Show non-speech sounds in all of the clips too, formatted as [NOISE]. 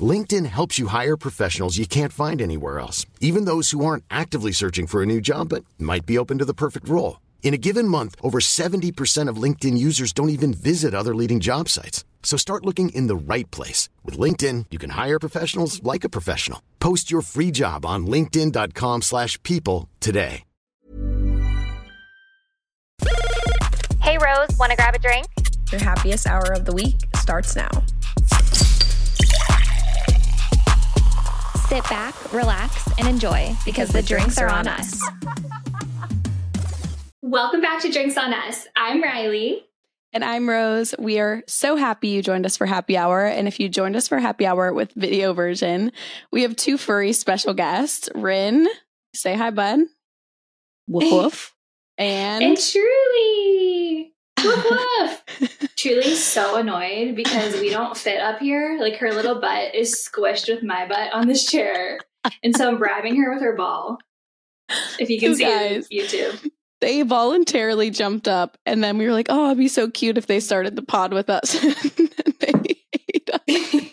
LinkedIn helps you hire professionals you can't find anywhere else, even those who aren't actively searching for a new job but might be open to the perfect role. In a given month, over 70% of LinkedIn users don't even visit other leading job sites. So start looking in the right place. With LinkedIn, you can hire professionals like a professional. Post your free job on linkedin.com slash people today. Hey Rose, want to grab a drink? Your happiest hour of the week starts now. Sit back, relax, and enjoy because the drinks are on us. Welcome back to Drinks on Us. I'm Ryleigh. And I'm Rose. We are so happy you joined us for happy hour. And if you joined us for happy hour with video version, we have two furry special guests. Rin, say hi, bud. Woof woof. And, And Truly. Truly's [LAUGHS] so annoyed because we don't fit up here. Like her little butt is squished with my butt on this chair. And so I'm bribing her with her ball. If you can You see it on. YouTube. they voluntarily jumped up. And then we were like, oh, it'd be so cute if they started the pod with us. [LAUGHS] they hate us. [LAUGHS]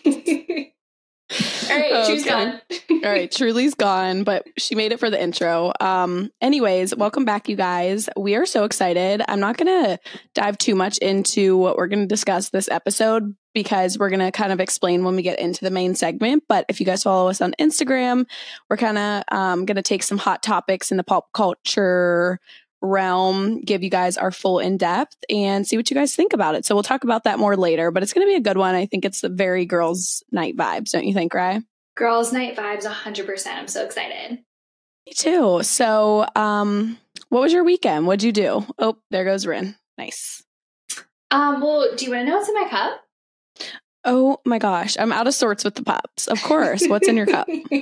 [LAUGHS] All right, she's Okay. gone. [LAUGHS] All right, Truly's gone, but she made it for the intro. Um, anyways, welcome back, you guys. We are so excited. I'm not gonna dive too much into what we're gonna discuss this episode because we're gonna kind of explain when we get into the main segment. But if you guys follow us on Instagram, we're kind of um, gonna take some hot topics in the pop culture realm, give you guys our full in depth, and see what you guys think about it. So we'll talk about that more later. But it's gonna be a good one. I think it's the very girls' night vibes, don't you think, Ry? Girls' night vibes 100%. I'm so excited. Me too. So, um, what was your weekend? What'd you do? Oh, there goes Rin. Nice. Um, well, do you want to know what's in my cup? Oh my gosh, I'm out of sorts with the pops. Of course. What's in your cup? [LAUGHS]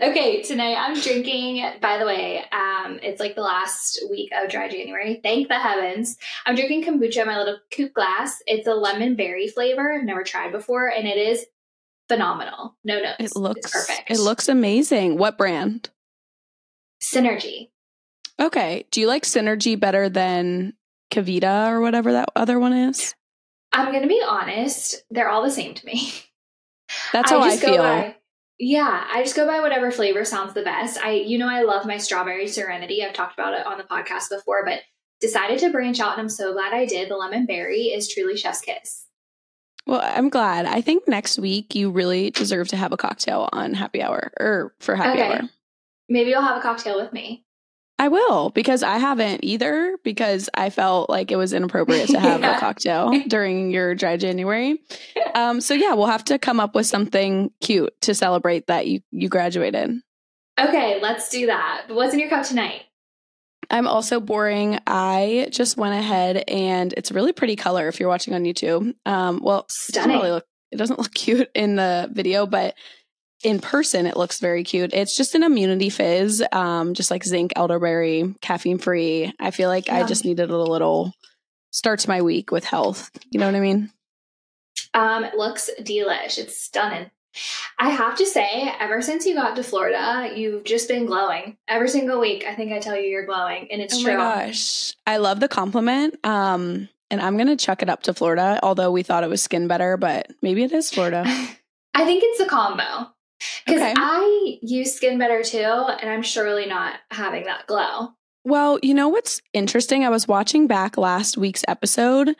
okay, tonight I'm drinking, by the way, um, it's like the last week of dry January. Thank the heavens. I'm drinking kombucha in my little coupe glass. It's a lemon berry flavor I've never tried before, and it is phenomenal. No notes. It looks it's perfect. It looks amazing. What brand? synergy. Okay. Do you like Synergy better than Kavita or whatever that other one is? I'm gonna be honest, they're all the same to me. [LAUGHS] That's how I, go feel. by- yeah, I just go by whatever flavor sounds the best. I, you know, I love my strawberry serenity. I've talked about it on the podcast before, but decided to branch out, and I'm so glad I did. The lemon berry is truly chef's kiss. Well, I'm glad. I think next week you really deserve to have a cocktail on happy hour or for happy Okay. hour. Maybe you'll have a cocktail with me. I will because I haven't either because I felt like it was inappropriate to have [LAUGHS] Yeah. a cocktail during your dry January. Um, so yeah, we'll have to come up with something cute to celebrate that you you graduated. Okay, let's do that. What's in your cup tonight? I'm also boring. I just went ahead and it's a really pretty color if you're watching on YouTube. Um, well, it doesn't Stunning. really look it doesn't look [LAUGHS] cute in the video, but in person it looks very cute. It's just an immunity fizz, um, just like zinc, elderberry, caffeine free. I feel like I just needed a little start to my week with health. You know what I mean? Um, it looks delish. It's stunning. I have to say, ever since you got to Florida, you've just been glowing. Every single week, I think I tell you you're glowing, and it's oh true. my gosh. I love the compliment. Um, and I'm gonna chuck it up to Florida, although we thought it was skin better, but maybe it is Florida. [LAUGHS] I think it's the combo. Because Okay. I use Skin Better too, and I'm surely not having that glow. Well, you know what's interesting? I was watching back last week's episode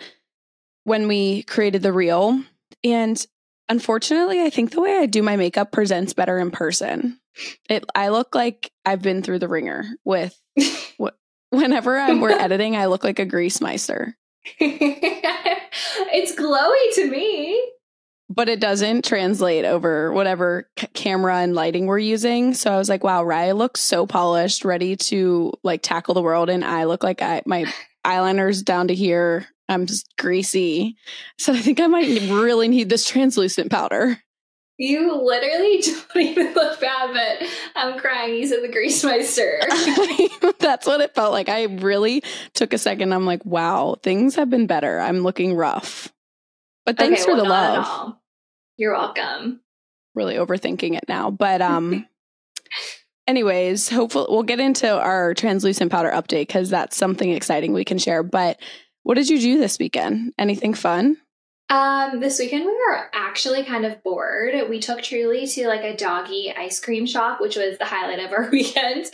when we created the reel, and unfortunately, I think the way I do my makeup presents better in person. It I look like I've been through the ringer with [LAUGHS] whenever I'm, we're editing, I look like a grease meister. [LAUGHS] it's glowy to me. But it doesn't translate over whatever c- camera and lighting we're using. So I was like, wow, Raya looks so polished, ready to like tackle the world. And I look like I, my [LAUGHS] eyeliner's down to here. I'm just greasy. So I think I might really need this translucent powder. You literally [LAUGHS] don't even look bad, but I'm crying. You said the grease meister. [LAUGHS] That's what it felt like. I really took a second. I'm like, wow, things have been better. I'm looking rough. But thanks Okay, for well, the love. You're welcome. really overthinking it now. But um [LAUGHS] anyways, hopefully we'll get into our translucent powder update because that's something exciting we can share. But what did you do this weekend? Anything fun? Um, this weekend we were actually kind of bored. We took Truly to like a doggy ice cream shop, which was the highlight of our [LAUGHS] weekend.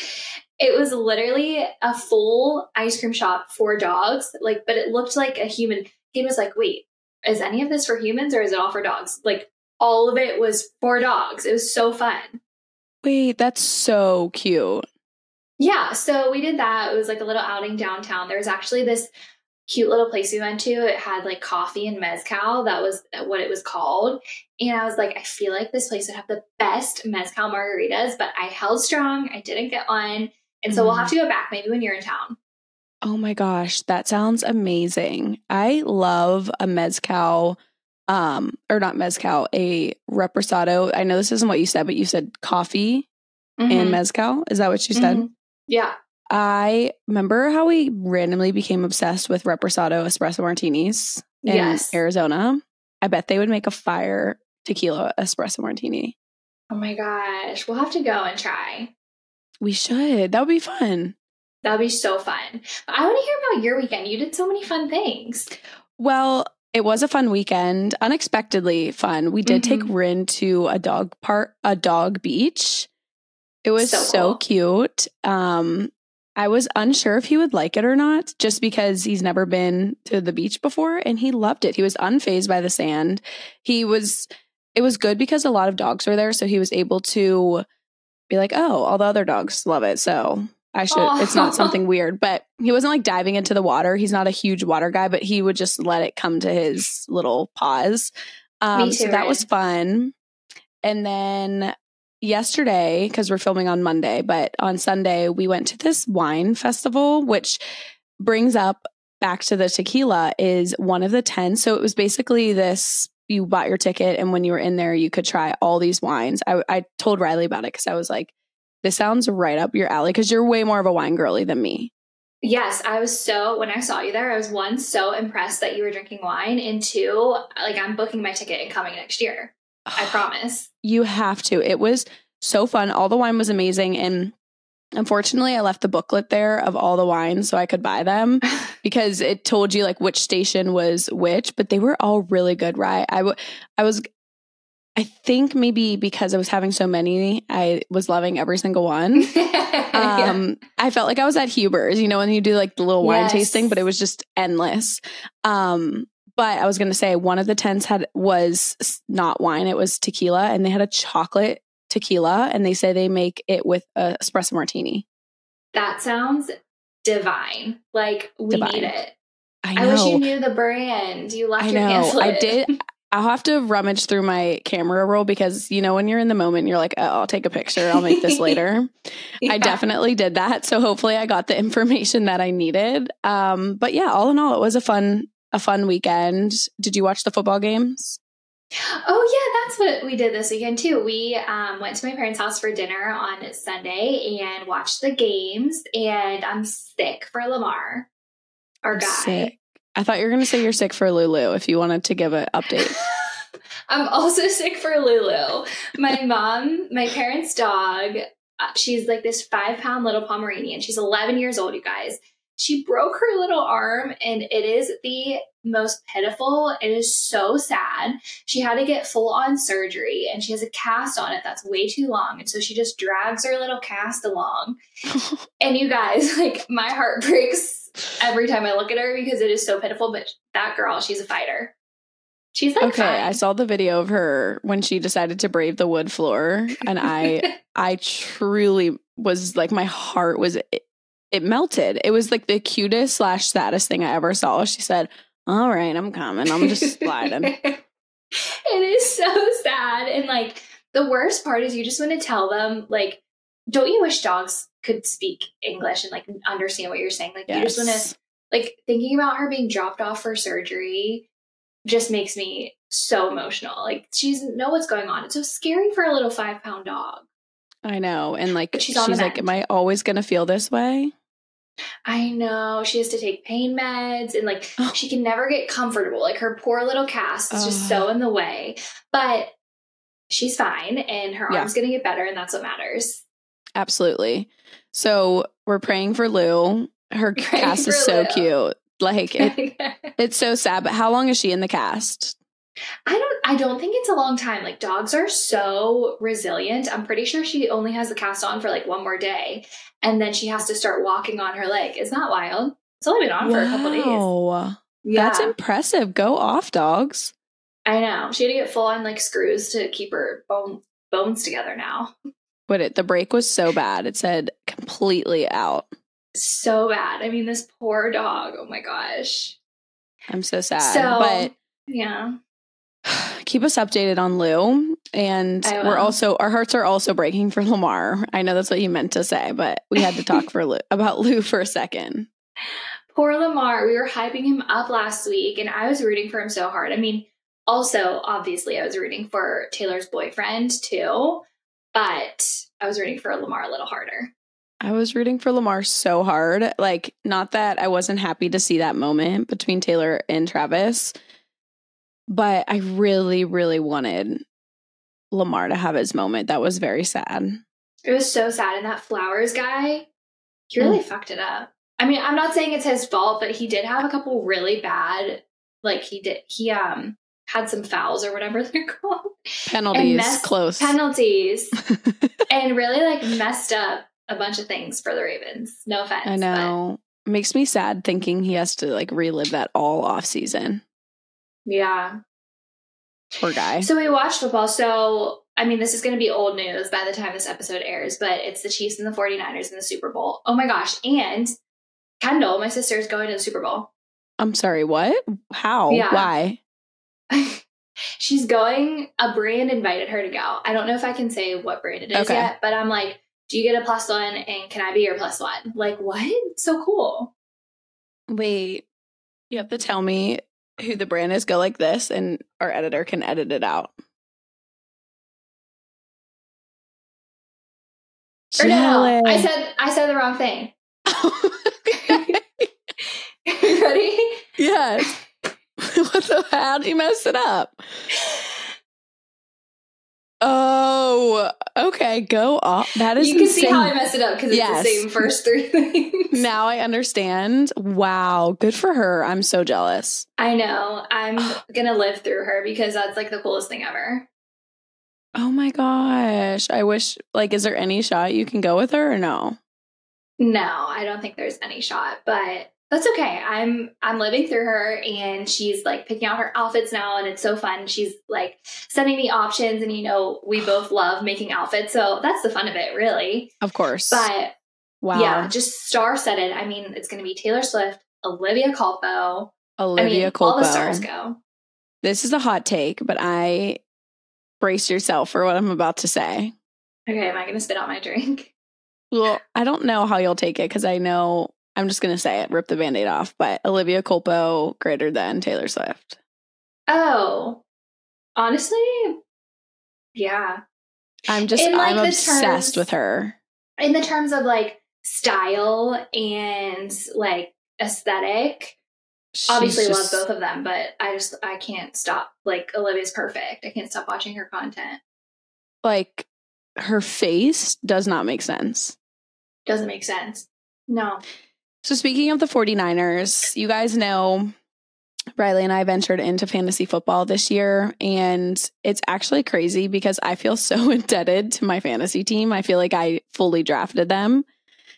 It was literally a full ice cream shop for dogs, like, but it looked like a human. He was like, "Wait, is any of this for humans or is it all for dogs?" Like, all of it was for dogs. It was so fun. Wait, that's so cute. Yeah, so we did that. It was like a little outing downtown. There was actually this cute little place we went to. It had like coffee and mezcal. That was what it was called. And I was like, I feel like this place would have the best mezcal margaritas, but I held strong. I didn't get one. And so we'll mm-hmm. have to go back maybe when you're in town. Oh my gosh, that sounds amazing. I love a mezcal um or not mezcal, a reposado. I know this isn't what you said, but you said coffee and Mhm. mezcal. Is that what you said? Mhm. Yeah. I remember how we randomly became obsessed with Reposado espresso martinis in Yes. Arizona. I bet they would make a fire tequila espresso martini. Oh my gosh. We'll have to go and try. We should. That would be fun. That would be so fun. But I want to hear about your weekend. You did so many fun things. Well, it was a fun weekend, unexpectedly fun. We did take Mhm. Rin to a dog park, a dog beach. It was So so, cool. cute. Um, I was unsure if he would like it or not, just because he's never been to the beach before, and he loved it. He was unfazed by the sand. He was. It was good because a lot of dogs were there, so he was able to be like, "Oh, all the other dogs love it, so I should." It's not something [LAUGHS] weird, but he wasn't like diving into the water. He's not a huge water guy, but he would just let it come to his little paws. Um, Me so too, that was fun. And then yesterday, because we're filming on Monday, but on Sunday, we went to this wine festival, which brings up back to the tequila is one of the 10. So it was basically this you bought your ticket, and when you were in there, you could try all these wines. I, I told Riley about it because I was like, this sounds right up your alley because you're way more of a wine girly than me. Yes, I was so when I saw you there, I was one so impressed that you were drinking wine, and two, like I'm booking my ticket and coming next year. I [SIGHS] promise. You have to. It was so fun. All the wine was amazing. And unfortunately, I left the booklet there of all the wines so I could buy them [LAUGHS] because it told you like which station was which, but they were all really good, right? I, w- I was, I think maybe because I was having so many, I was loving every single one. [LAUGHS] Yeah. Um, I felt like I was at Huber's, you know, when you do like the little wine Yes. tasting, but it was just endless. Um, but I was going to say one of the tents had was not wine; it was tequila, and they had a chocolate tequila, and they say they make it with a espresso martini. That sounds divine. Like we Divine. need it. I I, wish you knew the brand. You left I your know. I did. [LAUGHS] I'll have to rummage through my camera roll because you know when you're in the moment, you're like, "Oh, I'll take a picture. I'll make this later." [LAUGHS] Yeah. I definitely did that. So hopefully I got the information that I needed. Um, but yeah, all in all, it was a fun, a fun weekend. Did you watch the football games? Oh yeah, that's what we did this weekend too. We um, went to my parents' house for dinner on Sunday and watched the games. And I'm sick for Lamar, our guy. Sick. I thought you were going to say you're sick for Lulu if you wanted to give an update. [LAUGHS] I'm also sick for Lulu. My mom, my parents' dog, uh, she's like this five pound little Pomeranian. She's 11 years old, you guys. She broke her little arm and it is the most pitiful. It is so sad. She had to get full on surgery and she has a cast on it that's way too long. And so she just drags her little cast along. [LAUGHS] and you guys, [LAUGHS] like, my heart breaks every time I look at her because it is so pitiful. But that girl, she's a fighter. She's like, okay, fine. I saw the video of her when she decided to brave the wood floor, and I, [LAUGHS] I truly was like, my heart was, it, melted. It was like the cutest slash saddest thing I ever saw. She said, "All right, I'm coming. I'm just [LAUGHS] sliding." it is so sad, and like the worst part is you just want to tell them, like, don't you wish dogs could speak English and like understand what you're saying? Like, you just wanna like, thinking about her being dropped off for surgery just makes me so emotional. Like, she doesn't know what's going on. It's so scary for a little five pound dog. I know, and like But she's she's, like, "Am I always gonna feel this way?" I know she has to take pain meds and like Oh. she can never get comfortable. Like her poor little cast is just so in the way. But she's fine and her Yeah. arm's gonna get better and that's what matters. Absolutely. So we're praying for Lou. Her Praying cast is so Lou. cute. Like it, [LAUGHS] it's so sad. But how long is she in the cast? I don't I don't think it's a long time. Like dogs are so resilient. I'm pretty sure she only has the cast on for like one more day. And then she has to start walking on her leg. Isn't that wild? It's only been on for a couple days. Wow. Yeah. That's impressive. Go off, dogs. I know. She had to get full on like screws to keep her bone bones together now. But it the break was so bad. It said completely out. so bad. I mean, this poor dog. Oh my gosh. I'm so sad. So- but Yeah. [SIGHS] keep us updated on Lou. And we're also our hearts are also breaking for Lamar. I know that's what you meant to say, but we had to talk [LAUGHS] for Lou, about Lou for a second. Poor Lamar. We were hyping him up last week and I was rooting for him so hard. I mean, also, obviously, I was rooting for Taylor's boyfriend too, but I was rooting for Lamar a little harder. I was rooting for Lamar so hard. Like, not that I wasn't happy to see that moment between Taylor and Travis, but I really, really wanted Lamar to have his moment. That was very sad. It was so sad. And that Flowers guy, he really Mm. fucked it up. I mean, I'm not saying it's his fault, but he did have a couple really bad, like he did, he um had some fouls or whatever [LAUGHS] they're called. Penalties, messed- close. penalties [LAUGHS] and really like messed up a bunch of things for the Ravens. No offense. I know. Makes me sad thinking he has to like relive that all off season. Yeah. Poor guy. So we watched football. So, I mean, this is going to be old news by the time this episode airs, but it's the Chiefs and the 49ers in the Super Bowl. Oh my gosh. And Kendall, my sister, is going to the Super Bowl. I'm sorry, what? How? Yeah. Why? [LAUGHS] She's going, a brand invited her to go. I don't know if I can say what brand it is Okay. yet, but I'm like, do you get a plus one and can I be your plus one? Like, what? So cool. Wait. You have to tell me who the brand is. Go like this, and our editor can edit it out. Or no, no, I said I said the wrong thing. [LAUGHS] [LAUGHS] Ready? yes. [LAUGHS] what the how'd you mess it up? Oh, okay. Go off. That is You can see how I messed it up because it's the same first three [LAUGHS] things. now I understand. Wow, good for her. I'm so jealous. I know. I'm [SIGHS] gonna live through her because that's like the coolest thing ever. Oh my gosh. I wish like is there any shot you can go with her or no? No, I don't think there's any shot, but that's okay. I'm I'm living through her and she's like picking out her outfits now and it's so fun. She's like sending me options and you know, we both love making outfits. So that's the fun of it, really. Of course. But wow. yeah, just star studded. I mean, it's gonna be Taylor Swift, Olivia Culpo. Olivia I mean, Culpo. all the stars go. This is a hot take, but I brace yourself for what I'm about to say. Okay, am I gonna spit out my drink? Well, I don't know how you'll take it because I know I'm just going to say it, rip the band aid off, but Olivia Culpo greater than Taylor Swift. Oh, honestly, yeah. I'm just, In, like, I'm obsessed terms- with her. In the terms of like style and like aesthetic, She's obviously just- love both of them, but I just I can't stop. Like Olivia's perfect. I can't stop watching her content. Like, her face does not make sense. Doesn't make sense. No. So, speaking of the 49ers, you guys know Ryleigh and I ventured into fantasy football this year, and it's actually crazy because I feel so [LAUGHS] indebted to my fantasy team. I feel like I fully drafted them.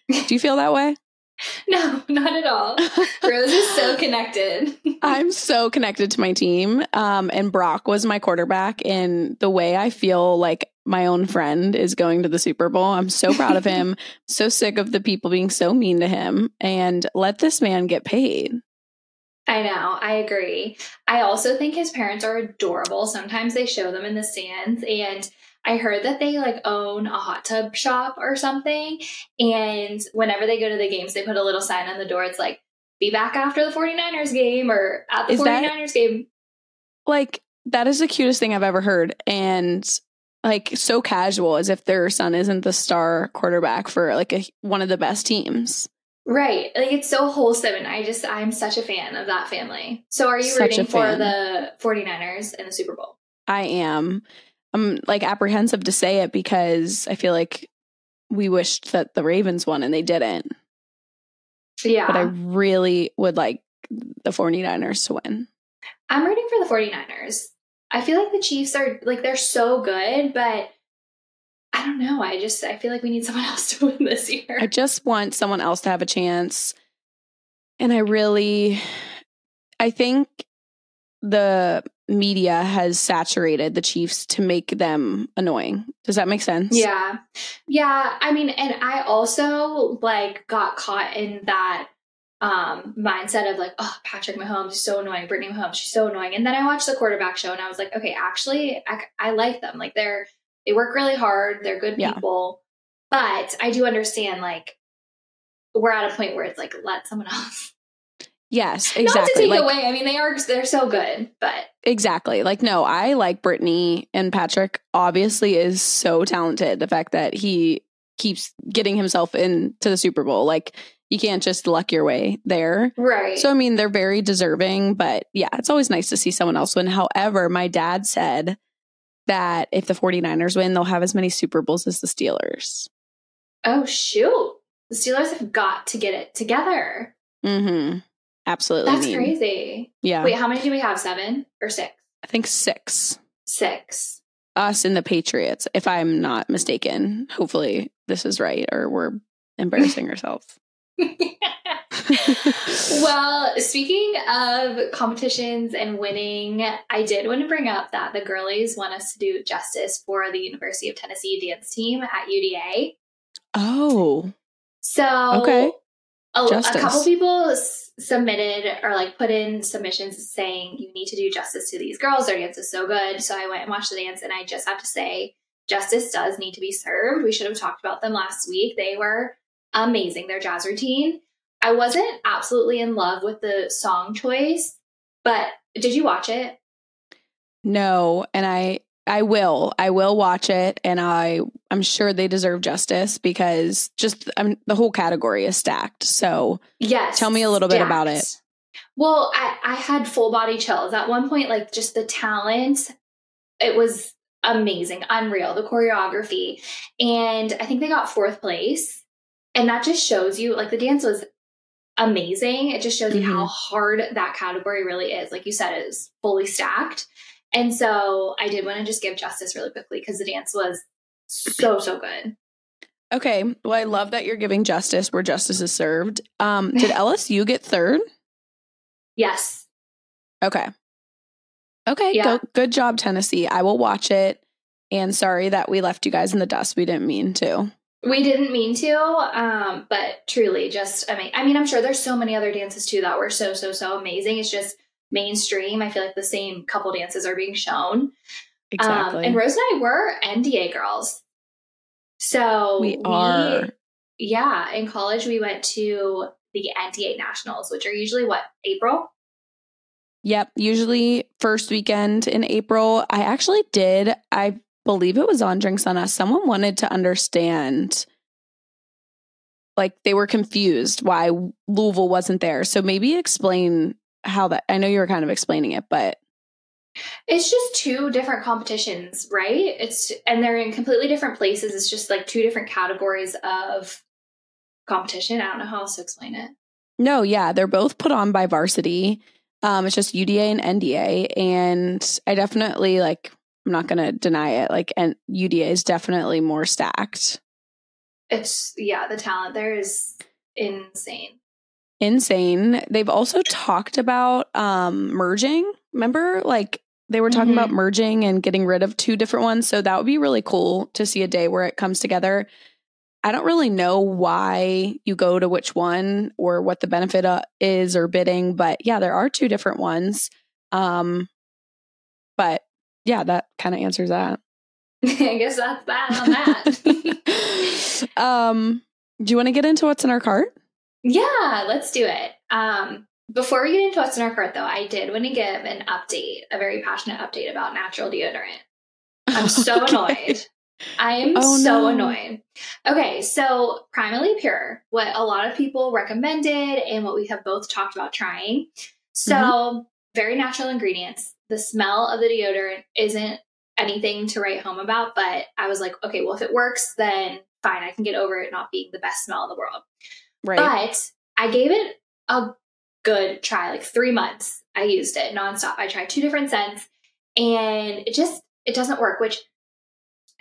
Do you feel that way? [LAUGHS] No, not at all. Rose is so [LAUGHS] connected. [LAUGHS] I'm so connected to my team. Um, and Brock was my quarterback. And the way I feel like my own friend is going to the Super Bowl, I'm so proud of him. so sick of the people being so mean to him. And let this man get paid. I know, I agree. I also think his parents are adorable. Sometimes they show them in the stands and I heard that they like own a hot tub shop or something. And whenever they go to the games, they put a little sign on the door. It's like, be back after the 49ers game or at the is 49ers that, game. Like, that is the cutest thing I've ever heard. And like so casual as if their son isn't the star quarterback for like a, one of the best teams. Right. Like it's so wholesome. And I just, I'm such a fan of that family. So are you such rooting for the 49ers in the Super Bowl? I am. I'm like apprehensive to say it because I feel like we wished that the Ravens won and they didn't. Yeah. But I really would like the 49ers to win. I'm rooting for the 49ers. I feel like the Chiefs are like they're so good, but I don't know. I just I feel like we need someone [LAUGHS] else to win this year. I just want someone else to have a chance. And I really I think the media has saturated the Chiefs to make them annoying. Does that make sense? Yeah. Yeah, I mean and I also like got caught in that um, mindset of like, oh, Patrick Mahomes is so annoying. Brittany Mahomes, she's so annoying. And then I watched the quarterback show and I was like, okay, actually, I, I like them. Like they're they work really hard. They're good people. Yeah. But I do understand like we're at a point where it's like let someone [LAUGHS] else. Yes, exactly. Not to take like, away. I mean, they are they're so good, but exactly. Like, no, I like Brittany and Patrick. Obviously, is so talented. The fact that he keeps getting himself into the Super Bowl, like you can't just luck your way there. Right. So, I mean, they're very deserving, but yeah, it's always nice to see someone else win. However, my dad said that if the 49ers win, they'll have as many Super Bowls as the Steelers. Oh, shoot. The Steelers have got to get it together. Mm-hmm. Absolutely. That's mean. crazy. Yeah. Wait, how many do we have? Seven or six? I think six. Six. Us and the Patriots, if I'm not mistaken. Hopefully this is right or we're embarrassing ourselves. [LAUGHS] [LAUGHS] well, speaking of competitions and winning, I did want to bring up that the girlies want us to do justice for the University of Tennessee dance team at UDA. Oh. So, okay. A, a couple people s- submitted or like put in submissions saying you need to do justice to these girls. Their dance is so good. So I went and watched the dance, and I just have to say, justice does need to be served. We should have talked about them last week. They were amazing, their jazz routine. I wasn't absolutely in love with the song choice, but did you watch it? No, and I I will. I will watch it and I I'm sure they deserve justice because just I'm, the whole category is stacked. So, yes. Tell me a little stacked. bit about it. Well, I, I had full body chills. At one point like just the talent it was amazing, unreal, the choreography. And I think they got fourth place. And that just shows you, like, the dance was amazing. It just shows mm-hmm. you how mm-hmm. hard that category really is. Like you said, it is fully stacked. And so I did want to just give justice really quickly because the dance was so, so good. Okay. Well, I love that you're giving justice where justice is served. Um, did [LAUGHS] LSU get third? Yes. Okay. Okay. Yeah. Go, good job, Tennessee. I will watch it. And sorry that we left you guys in the dust. We didn't mean to. We didn't mean to, um, but truly, just I mean, I mean, I'm sure there's so many other dances too that were so so so amazing. It's just mainstream. I feel like the same couple dances are being shown. Exactly. Um, and Rose and I were NDA girls, so we are. We, yeah, in college we went to the NDA nationals, which are usually what April. Yep, usually first weekend in April. I actually did. I believe it was on Drinks on Us, someone wanted to understand like they were confused why Louisville wasn't there. So maybe explain how that I know you were kind of explaining it, but it's just two different competitions, right? It's and they're in completely different places. It's just like two different categories of competition. I don't know how else to explain it. No, yeah, they're both put on by varsity. Um, it's just UDA and NDA, and I definitely like. I'm not going to deny it. Like, and UDA is definitely more stacked. It's yeah, the talent there is insane. Insane. They've also talked about um merging. Remember, like they were talking Mhm. about merging and getting rid of two different ones. So that would be really cool to see a day where it comes together. I don't really know why you go to which one or what the benefit uh, is or bidding, but yeah, there are two different ones. Um, but yeah, that kind of answers that. [LAUGHS] I guess that's that on that. [LAUGHS] um, do you want to get into what's in our cart? Yeah, let's do it. Um, before we get into what's in our cart, though, I did want to give an update, a very passionate update about natural deodorant. I'm so [LAUGHS] Okay. annoyed. I am Oh, so no. annoyed. Okay, so Primally Pure, what a lot of people recommended and what we have both talked about trying. So, Mm-hmm. very natural ingredients. The smell of the deodorant isn't anything to write home about, but I was like, okay, well, if it works, then fine, I can get over it not being the best smell in the world. Right. But I gave it a good try, like three months. I used it nonstop. I tried two different scents and it just it doesn't work, which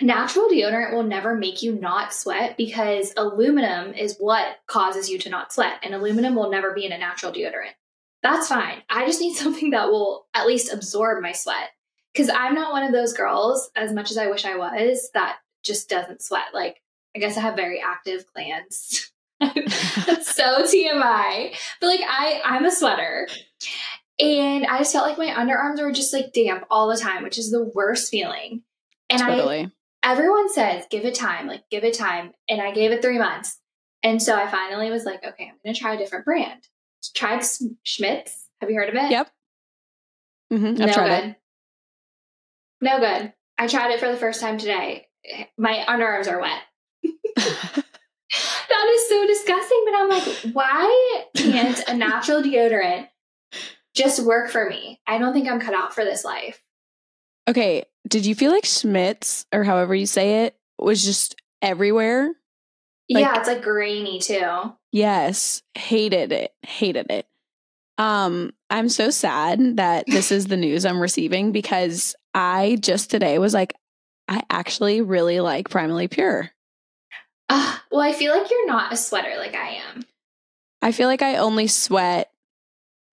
natural deodorant will never make you not sweat because aluminum is what causes you to not sweat. And aluminum will never be in a natural deodorant. That's fine. I just need [LAUGHS] something that will at least absorb my sweat. Because I'm not one of those girls, as much as I wish I was, that just doesn't sweat. Like, I guess I have very active glands. [LAUGHS] [LAUGHS] So TMI. But like I I'm a sweater. And I just felt like my underarms were just like damp all the time, which is the worst feeling. And I everyone says give it time, like give it time. And I gave it three months. And so I finally was like, okay, I'm gonna try a different brand. Tried S- Schmidt's. Have you heard of it? Yep. Mm-hmm. I've no tried good. it. No good. I tried it for the first time today. My underarms are wet. [LAUGHS] [LAUGHS] That is so disgusting. But I'm like, why can't a natural deodorant just work for me? I don't think I'm cut out for this life. Okay, did you feel like Schmidt's or however you say it was just everywhere? Like- yeah, it's like grainy too. Yes, hated it. Hated it. Um, I'm so sad that this is the news I'm receiving because I just today was like, I actually really like Primally Pure. Uh, [SIGHS] well, I feel like you're not a sweater like I am. I feel like I only sweat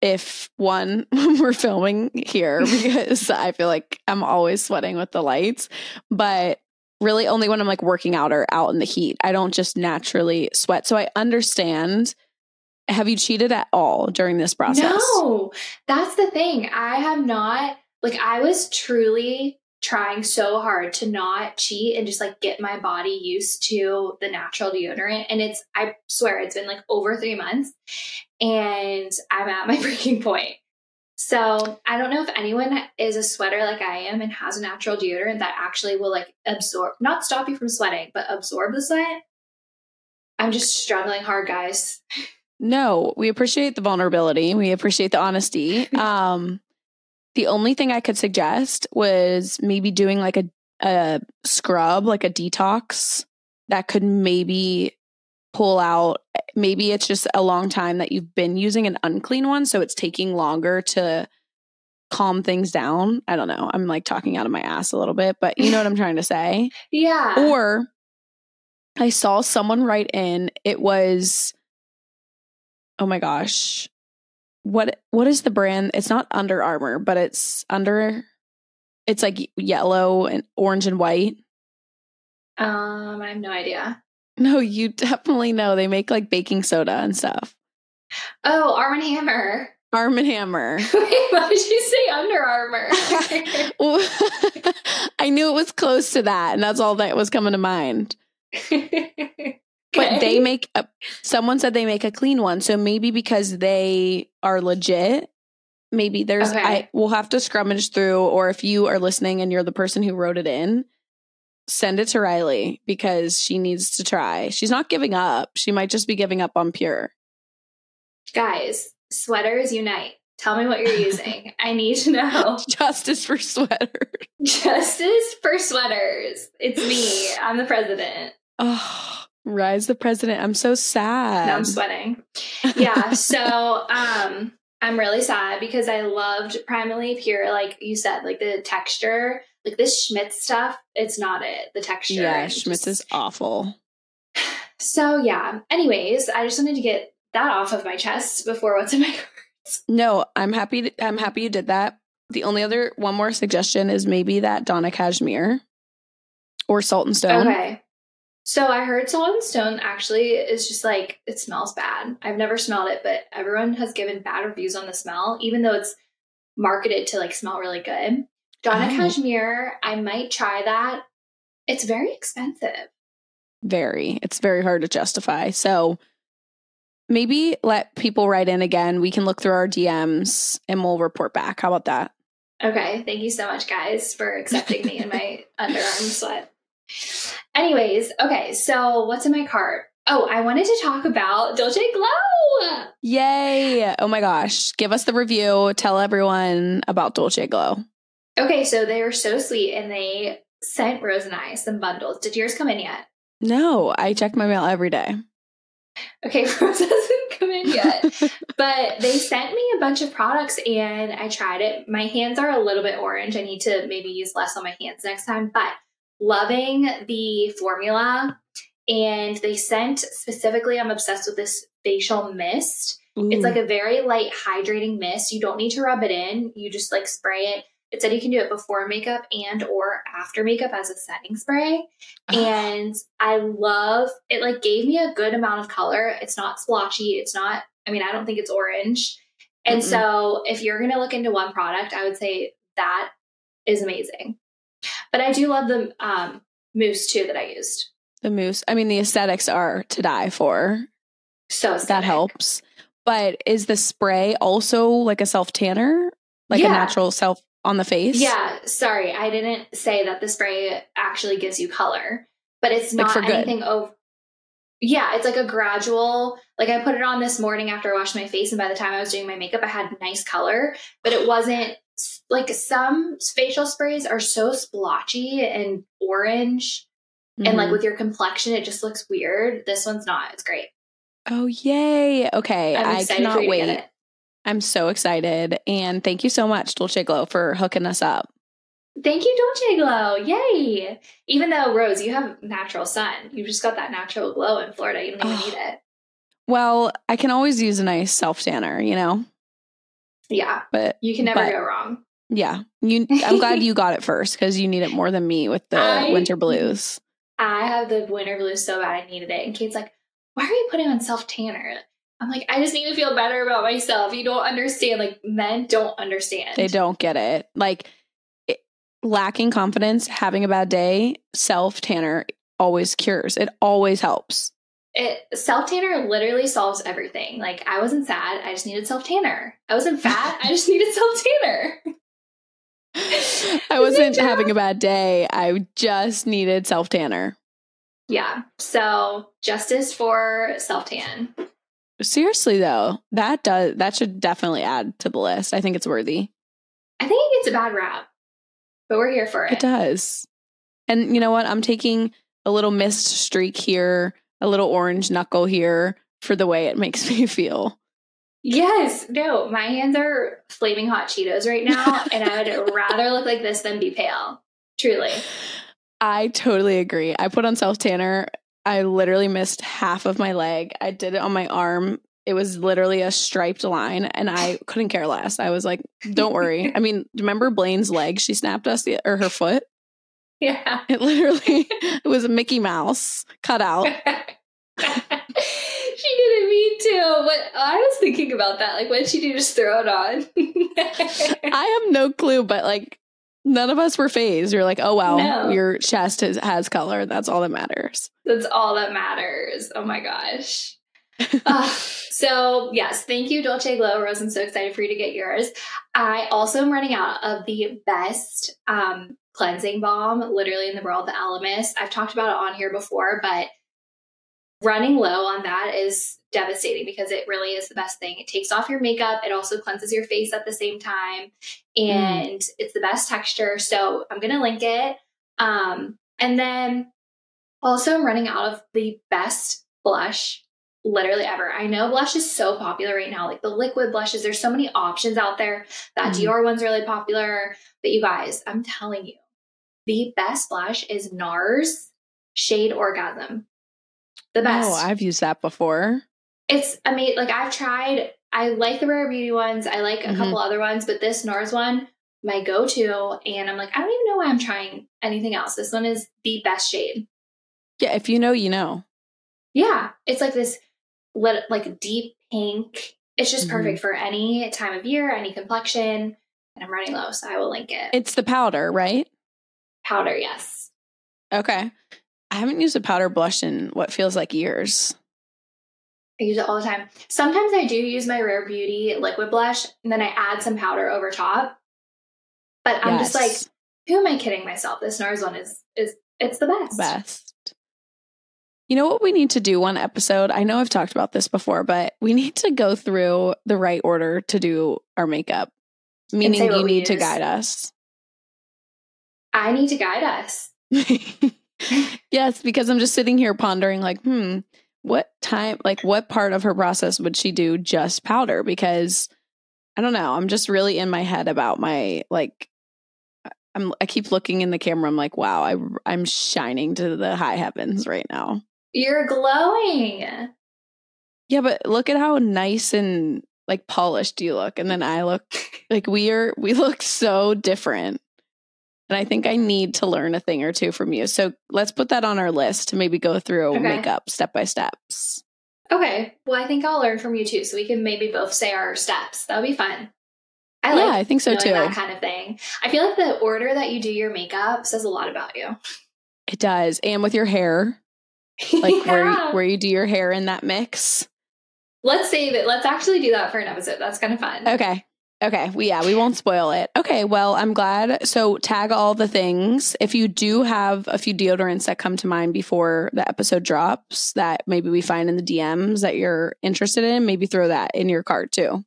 if one [LAUGHS] we're filming here [LAUGHS] because I feel like I'm always sweating with the lights, but really only when I'm like working out or out in the heat. I don't just naturally sweat. So I understand. Have you cheated at all during this process? No, that's the thing. I have not, like, I was truly trying so hard to not cheat and just like get my body used to the natural deodorant. And it's, I swear, it's been like over three months and I'm at my [LAUGHS] breaking point. So I don't know if anyone is a sweater like I am and has a natural deodorant that actually will like absorb, not stop you from sweating, but absorb the sweat. I'm just struggling hard, guys. No, we appreciate the vulnerability. We appreciate the honesty. [LAUGHS] Um, the only thing I could suggest was maybe doing like a, a scrub, like a detox that could maybe pull out. Maybe it's just a long time that you've been using an unclean one. So it's taking longer to calm things down. I don't know. I'm like talking out of my ass a little bit, but you know what I'm trying to say. [LAUGHS] Yeah. Or I saw someone write in, it was, oh my gosh, what what is the brand? It's not Under Armour, but it's under, it's like yellow and orange and white. um, I have no idea. No, you [LAUGHS] definitely know. They make like baking soda and stuff. Oh, Arm and Hammer. Arm and Hammer. [LAUGHS] Wait, why did you say Under Armour? [LAUGHS] I knew it was close to that, and that's all that was coming to mind. But they make a, someone said they make a clean one. So maybe because they are legit, maybe there's Okay. I we'll have to scrummage through or if you are listening and you're the person who wrote it in, send it to Ryleigh because she needs to try. She's not giving up. She might just be giving up on pure. guys, sweaters unite. Tell me what you're using. [LAUGHS] I need to know. Justice for sweater. Justice for sweaters. It's me. I'm the president. [SIGHS] Oh, Rise the president. I'm so sad. Now I'm sweating. Yeah. so [LAUGHS] um I'm really sad because I loved Primally Pure, like you said, like the texture, like this Schmidt's stuff, it's not it. The texture. Yeah, it Schmidt's just- is awful. [SIGHS] So yeah. Anyways, I just wanted to get that off of my chest before what's in my [LAUGHS] cards. No, I'm happy. To, I'm happy you did that. The only other one more suggestion is maybe that Donna Cashmere or Salt and Stone. Okay. So I heard and Stone actually is just like it smells bad. I've never smelled it, but everyone has given bad reviews on the smell, even though it's marketed to like smell really good. Donna Oh. Cashmere, I might try that. It's very expensive. Very. It's very hard to justify. So maybe let people write in again. We can look through our DMs and we'll report back. How about that? Okay, thank you so much, guys, for accepting me in my [LAUGHS] underarm sweat. Anyways, okay, so what's in my cart? Oh, I wanted to talk about Dolce Glow. Yay. Oh my gosh. Give us the review. Tell everyone about Dolce Glow. Okay, so they were so sweet and they sent Rose and I some bundles. Did yours come in yet? No, I check my mail every day. Okay, [LAUGHS] Rose hasn't come in yet, [LAUGHS] but they sent me a bunch of products and I tried it. My hands are a little bit orange. I need to maybe use less on my hands next time, but loving the formula. And they sent specifically, I'm obsessed with this facial mist. It's like a very light hydrating mist. You don't need to rub it in. You just like spray it. It said you can do it before makeup and or after makeup as a setting spray. And I love it like gave me a good amount of color. It's not splotchy. It's not I mean, I don't think it's orange. And Mm-mm. so if you're going to look into one product, I would say that is amazing. But I do love the um mousse too that I used. the mousse. I mean, the aesthetics are to die for. So That helps. But is the spray also like a self tanner? Like a natural self on the face? Yeah, sorry, I didn't say that the spray actually gives you color, but it's Like not for anything over. Yeah, it's like a gradual. Like I put it on this morning after I washed my face, and by the time I was doing my makeup, I had nice color, but it wasn't like some facial sprays are so splotchy and orange, and like Mhm. with your complexion, it just looks weird. This one's not. It's great. Oh, yay. Okay. I cannot wait. I'm so excited. And thank you so much, Dolce Glow, for hooking us up. Thank you, Dolce Glow. Yay. Even though, Rose, you have natural sun. You just got that natural glow in Florida. You don't even Oh. need it. Well, I can always use a nice self tanner, you know? Yeah. But You can never But- go wrong. yeah, you. I'm glad you [LAUGHS] got it first because you need it more than me with the I- winter blues. I have the winter blues so bad I needed it. And Kate's like, why are you putting on self tanner? I'm like, I just need to feel better about myself. You don't understand. Like, men don't understand. They don't get it. Like it, lacking confidence, having a bad day, self tanner always cures. It always helps. It self tanner literally solves everything. Like, I wasn't sad. I just needed self tanner. I wasn't fat. I just needed [LAUGHS] self tanner. [LAUGHS] I wasn't having a bad day. I just needed self tanner. Yeah. So, justice for self tan. Seriously though, that does that should definitely add to the list. I think it's worthy. I think it gets a bad rap, but we're here for it. It does. And you know what? I'm taking a little mist streak here, a little orange knuckle here for the way it makes [LAUGHS] me feel. Yes, no, my hands are flaming hot Cheetos right now, [LAUGHS] and I would rather look like this than be pale. Truly. I totally agree. I put on self tanner. I literally missed half of my leg. I did it on my arm. It was literally a striped line, and I [LAUGHS] couldn't care less. I was like, "Don't worry." I mean, remember Blaine's leg? She snapped us the, or her foot. [LAUGHS] Yeah. It literally it [LAUGHS] was a Mickey Mouse cut out. [LAUGHS] she didn't mean to, but I was thinking about that. Like, what did she do? Just throw it on? I have no clue, but like none of us were phased. You're like, oh wow, No. your chest has, has color. That's all that matters. That's all that matters. Oh my gosh. Ah, so yes, thank you, Dolce Glow Rose. I'm so excited for you to get yours. I also am running out of the best um, cleansing balm, literally in the world, the Elemis. I've talked about it on here before, but running low on that is devastating because it really is the best thing. It takes off your makeup. It also cleanses your face at the same time, and it's the best texture. So I'm gonna link it. Um, and then Also, I'm running out of the best blush literally ever. I know blush is so popular right now, like the liquid blushes. There's so many options out there. That Mhm. Dior one's really popular. But you guys, I'm telling you, the best blush is NARS Shade Orgasm. The best. Oh, I've used that before. it's I mean, like I've tried. I like the Rare Beauty ones. I like a Mhm. couple other ones, but this NARS one, my go-to. And I'm like, I don't even know why I'm trying anything else. This one is the best shade. Yeah, if you know, you know. Yeah, it's like this, like deep pink. It's just Mhm. perfect for any time of year, any complexion. And I'm running low, so I will link it. It's the powder, right? Powder, yes. Okay. I haven't used a powder blush in what feels like years. I use it all the time. Sometimes I do use my Rare Beauty liquid blush, and then I add some powder over top. But I'm just like, who am I kidding myself? This NARS one is is it's the best. best. You know what we need to do one episode? I know I've talked about this before, but we need to go through the right order to do our makeup. Meaning you need to guide us. I need to guide us. [LAUGHS] yes, because I'm just sitting here pondering like, hmm, what time like what part of her process would she do just powder because I don't know, I'm just really in my head about my like I'm I keep looking in the camera I'm like, wow, I I'm shining to the high heavens right now. You're glowing. Yeah, but look at how nice and like polished you look. And then I look [LAUGHS] like we are we look so different. And I think I need to learn a thing or two from you. So let's put that on our list to maybe go through Okay. makeup step by steps. Okay. Well, I think I'll learn from you too, so we can maybe both say our steps. That'll be fun. I yeah, like I think so too. that kind of thing. I feel like the order that you do your makeup says a lot about you. It does. And with your hair, [LAUGHS] like where where you do your hair in that mix. Let's save it. Let's actually do that for an episode. That's kind of fun. Okay. Okay. We yeah, we won't spoil it. Okay. Well, I'm glad. So tag all the things. If you do have a few deodorants that come to mind before the episode drops that maybe we find in the DMs that you're interested in, maybe throw that in your cart too.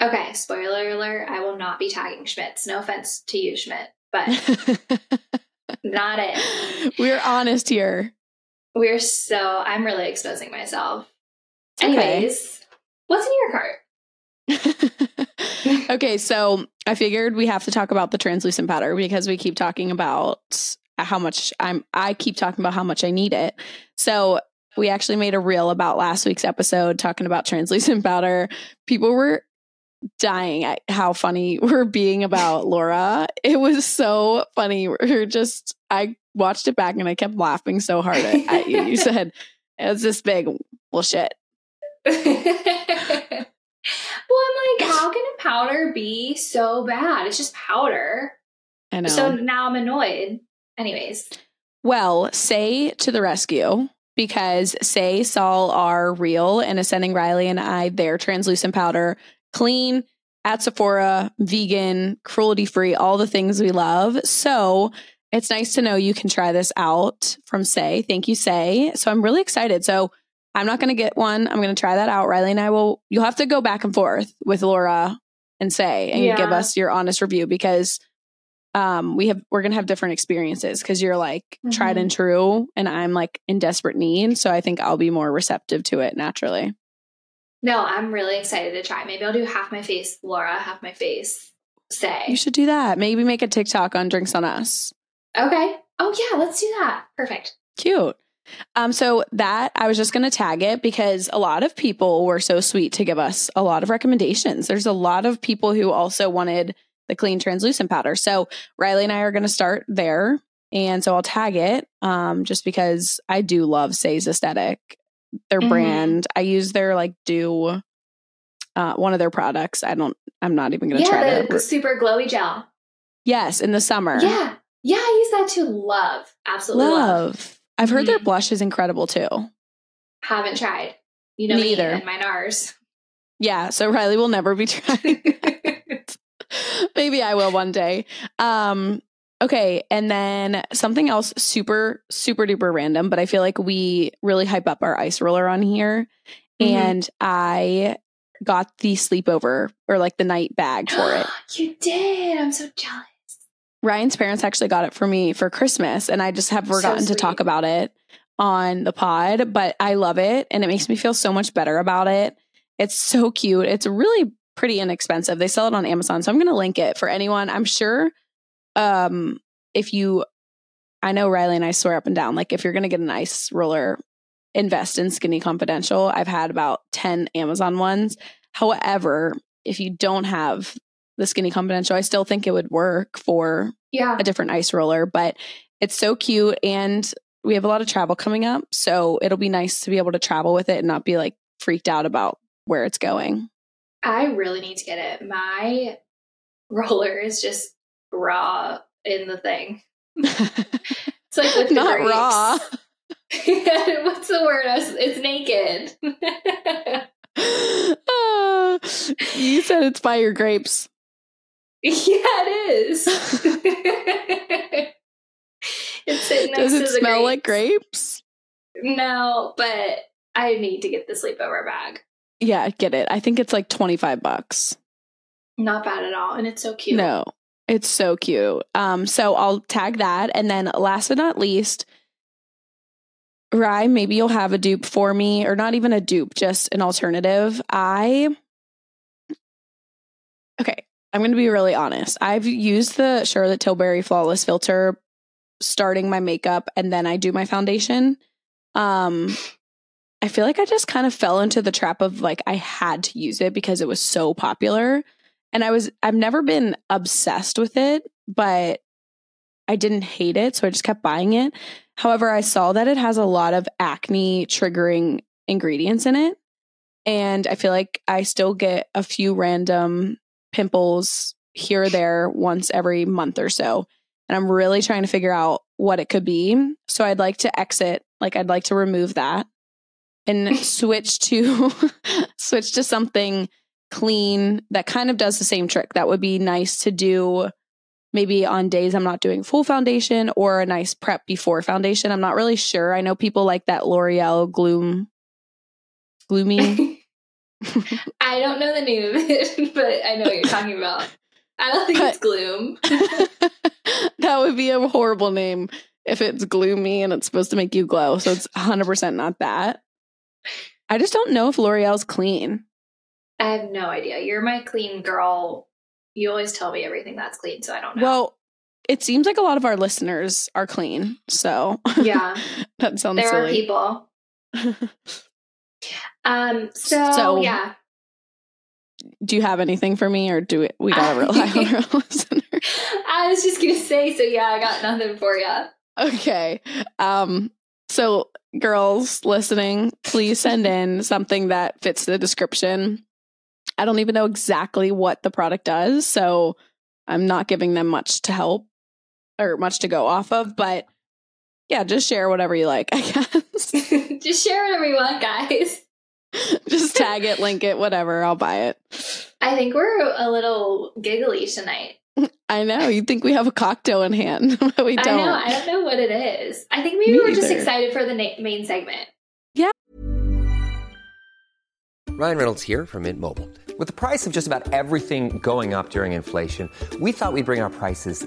Okay. Spoiler alert. I will not be tagging Schmidt's. No offense to you, Schmidt, but [LAUGHS] not it. We're honest here. We're so, I'm really exposing myself. Okay. Anyways, what's in your cart? [LAUGHS] [LAUGHS] okay, so I figured we have to talk about the translucent powder because we keep talking about how much I'm I keep talking about how much I need it. So we actually made a reel about last week's episode talking about translucent powder. People were dying at how funny [LAUGHS] we're being about Laura. It was so funny. We're just I watched it back and I kept laughing so hard at, at you. You said it's this big. Well shit. [LAUGHS] well, I'm like, how can a powder be so bad? It's just powder. I know. So now I'm annoyed. Anyways, Well, Saie to the rescue because Saie saw are reel and is sending Ryleigh and I their translucent powder, clean at Sephora, vegan, cruelty free, all the things we love. So it's nice to know you can try this out from Saie. Thank you, Saie. So I'm really excited. So I'm not going to get one. I'm going to try that out. Ryleigh and I will, you'll have to go back and forth with Laura and Saie and Yeah. give us your honest review because um we have we're gonna have different experiences because you're like tried Mhm. and true and i'm like in desperate need so i think i'll be more receptive to it naturally no, I'm really excited to try. Maybe I'll do half my face Laura, half my face Saie. you should do that maybe make a tiktok on drinks on us Okay. Oh, yeah, let's do that. Perfect. cute um so that i was just gonna tag it because a lot of people were so sweet to give us a lot of recommendations there's a lot of people who also wanted the clean translucent powder so Ryleigh and i are gonna start there and so i'll tag it um just because i do love Saie's aesthetic their Mhm. brand i use their like do uh one of their products i don't i'm not even gonna try Yeah, the to super glowy gel. yes in the summer Yeah. Yeah, I use that too. Love. Absolutely love. love i've heard their Mhm. blush is incredible too Haven't tried. You know Neither. me and my NARS. Yeah, so Ryleigh will never be [LAUGHS] trying. Maybe I will one day. Um okay, and then something else super super duper random, but I feel like we really hype up our ice roller on here Mhm. and I got the sleepover or like the night bag for it. [GASPS] you did. I'm so jealous. Ryan's parents actually got it for me for Christmas and I just have So forgotten to talk about it. on the pod, but I love it and it makes me feel so much better about it. It's so cute. It's really pretty inexpensive. They sell it on Amazon. So I'm going to link it for anyone. I'm sure um if you I know Ryleigh and I swear up and down like if you're going to get an ice roller invest in Skinny Confidential. I've had about 10 Amazon ones. However, if you don't have the Skinny Confidential, I still think it would work for Yeah. a different ice roller, but it's so cute and we have a lot of travel coming up, so it'll be nice to be able to travel with it and not be like freaked out about where it's going. I really need to get it. My roller is just raw in the thing. [LAUGHS] It's like with not grapes. raw. [LAUGHS] What's the word? It's naked. Ah, [LAUGHS] you said it's by your grapes. [LAUGHS] yeah, it is. [LAUGHS] it's sitting next Does to it the smell like grapes. grapes? No, but I need to get the sleepover bag. Yeah, get it. I think it's like 25 bucks. Not bad at all, and it's so cute. No, it's so cute. Um, so I'll tag that. And then last but not least, Ry, maybe you'll have a dupe for me, or not even a dupe, just an alternative. I okay, I'm gonna be really honest. I've used the Charlotte Tilbury Flawless filter starting my makeup and then I do my foundation. Um I feel like I just kind of fell into the trap of like I had to use it because it was so popular. And I was I've never been obsessed with it, but I didn't hate it, so I just kept buying it. However, I saw that it has a lot of acne triggering ingredients in it. And I feel like I still get a few random pimples here or there once every month or so. And I'm really trying to figure out what it could be. So I'd like to exit, like I'd like to remove that and [LAUGHS] switch to [LAUGHS] switch to something clean that kind of does the same trick. That would be nice to do maybe on days I'm not doing full foundation or a nice prep before foundation. I'm not really sure. I know people like that L'Oreal Gloom Gloomy. [LAUGHS] [LAUGHS] I don't know the name of it, [LAUGHS] but I know what you're talking [LAUGHS] about. I don't think it's gloom. that would be a horrible name if it's gloomy and it's supposed to make you glow. So it's 100% not that. I just don't know if L'Oreal's clean. I have no idea. You're my clean girl. You always tell me everything that's clean, so I don't know. Well, it seems like a lot of our listeners are clean. So yeah, that sounds there are people. Um. So, So- yeah, Do you have anything for me or do we, we gotta [LAUGHS] rely on our listeners? I was just gonna say. So yeah, I got nothing for you. Okay. Um, so girls listening, please send [LAUGHS] in something that fits the description. I don't even know exactly what the product does, so I'm not giving them much to help or much to go off of, but yeah, just share whatever you like, I guess. [LAUGHS] just share whatever you want, guys. [LAUGHS] just tag it, link it, whatever, I'll buy it. I think we're a little giggly tonight. [LAUGHS] I know, you think we have a cocktail in hand, but we don't. know. I don't know what it is. I think maybe Me we're just excited for the na- main segment. Yeah. Ryan Reynolds here from Mint Mobile. With the price of just about everything going up during inflation, we thought we'd bring our prices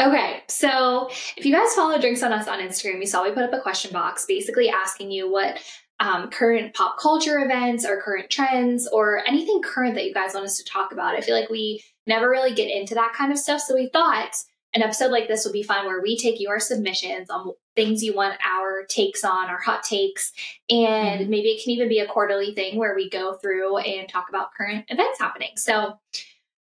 Okay, so if you guys follow Drinks on Us on Instagram, you saw we put up a question box basically asking you what um, current pop culture events or current trends or anything current that you guys want us to talk about. I feel like we never really get into that kind of stuff. So we thought an episode like this would be fun where we take your submissions on things you want our takes on, our hot takes. And Mm-hmm. maybe it can even be a quarterly thing where we go through and talk about current events happening. So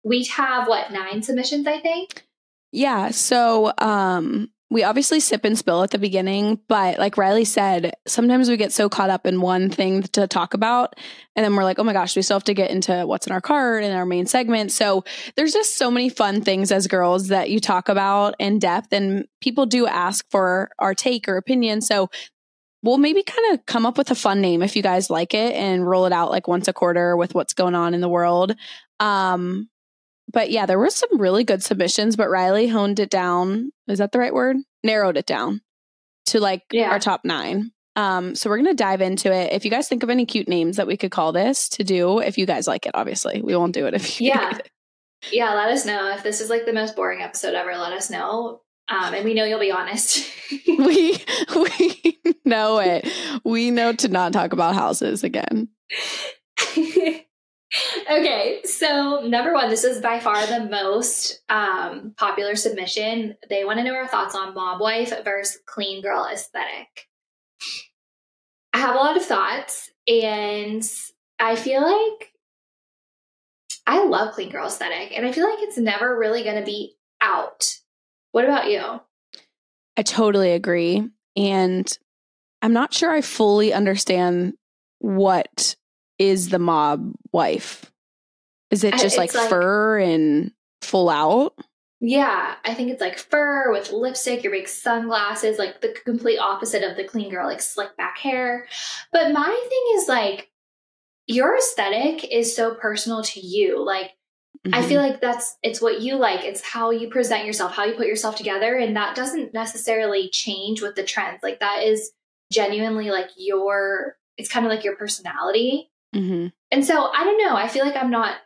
we have what, nine submissions, I think? Yeah. So um we obviously sip and spill at the beginning, but like Ryleigh said, sometimes we get so caught up in one thing to talk about. And then we're like, oh my gosh, we still have to get into what's in our card and our main segment. So there's just so many fun things as girls that you talk about in depth. And people do ask for our take or opinion. So we'll maybe kind of come up with a fun name if you guys like it and roll it out like once a quarter with what's going on in the world. Um, but yeah, there were some really good submissions, but Ryleigh honed it down. Is that the right word? Narrowed it down to like Yeah. our top nine. Um, so we're gonna dive into it. If you guys think of any cute names that we could call this to do, if you guys like it, obviously we won't do it if you Yeah. it. Yeah, let us know. If this is like the most boring episode ever, let us know. Um, and we know you'll be honest. [LAUGHS] we [LAUGHS] we know it. We know to not talk about houses again. [LAUGHS] okay, so number one, this is by far the most um, popular submission. They want to know our thoughts on mob wife versus clean girl aesthetic. I have a lot of thoughts, and I feel like I love clean girl aesthetic, and I feel like it's never really going to be out. What about you? I totally agree. And I'm not sure I fully understand what is the mob wife. Is it just like, like- fur and full out? Yeah, I think it's like fur with lipstick, your big sunglasses, like the complete opposite of the clean girl, like slick back hair. But my thing is like, your aesthetic is so personal to you. Like, I Mhm. feel like that's it's what you like. It's how you present yourself, how you put yourself together, and that doesn't necessarily change with the trends. Like that is genuinely like your. It's kind of like your personality. Mhm. And so I don't know. I feel like I'm not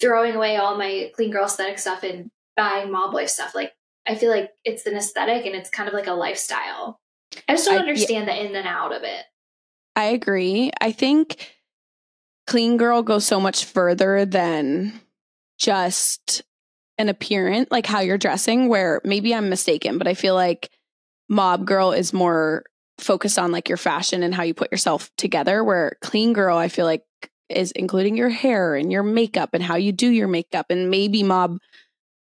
throwing away all my clean girl aesthetic stuff and buying mob wife stuff. Like I feel like it's an aesthetic and it's kind of like a lifestyle. I just don't I- yeah. understand the in and out of it. I agree. I think clean girl goes so much further than just an appearance, like how you're dressing, where maybe I'm mistaken, but I feel like mob girl is more focused on like your fashion and how you put yourself together, where clean girl, I feel like is including your hair and your makeup and how you do your makeup. And maybe mob,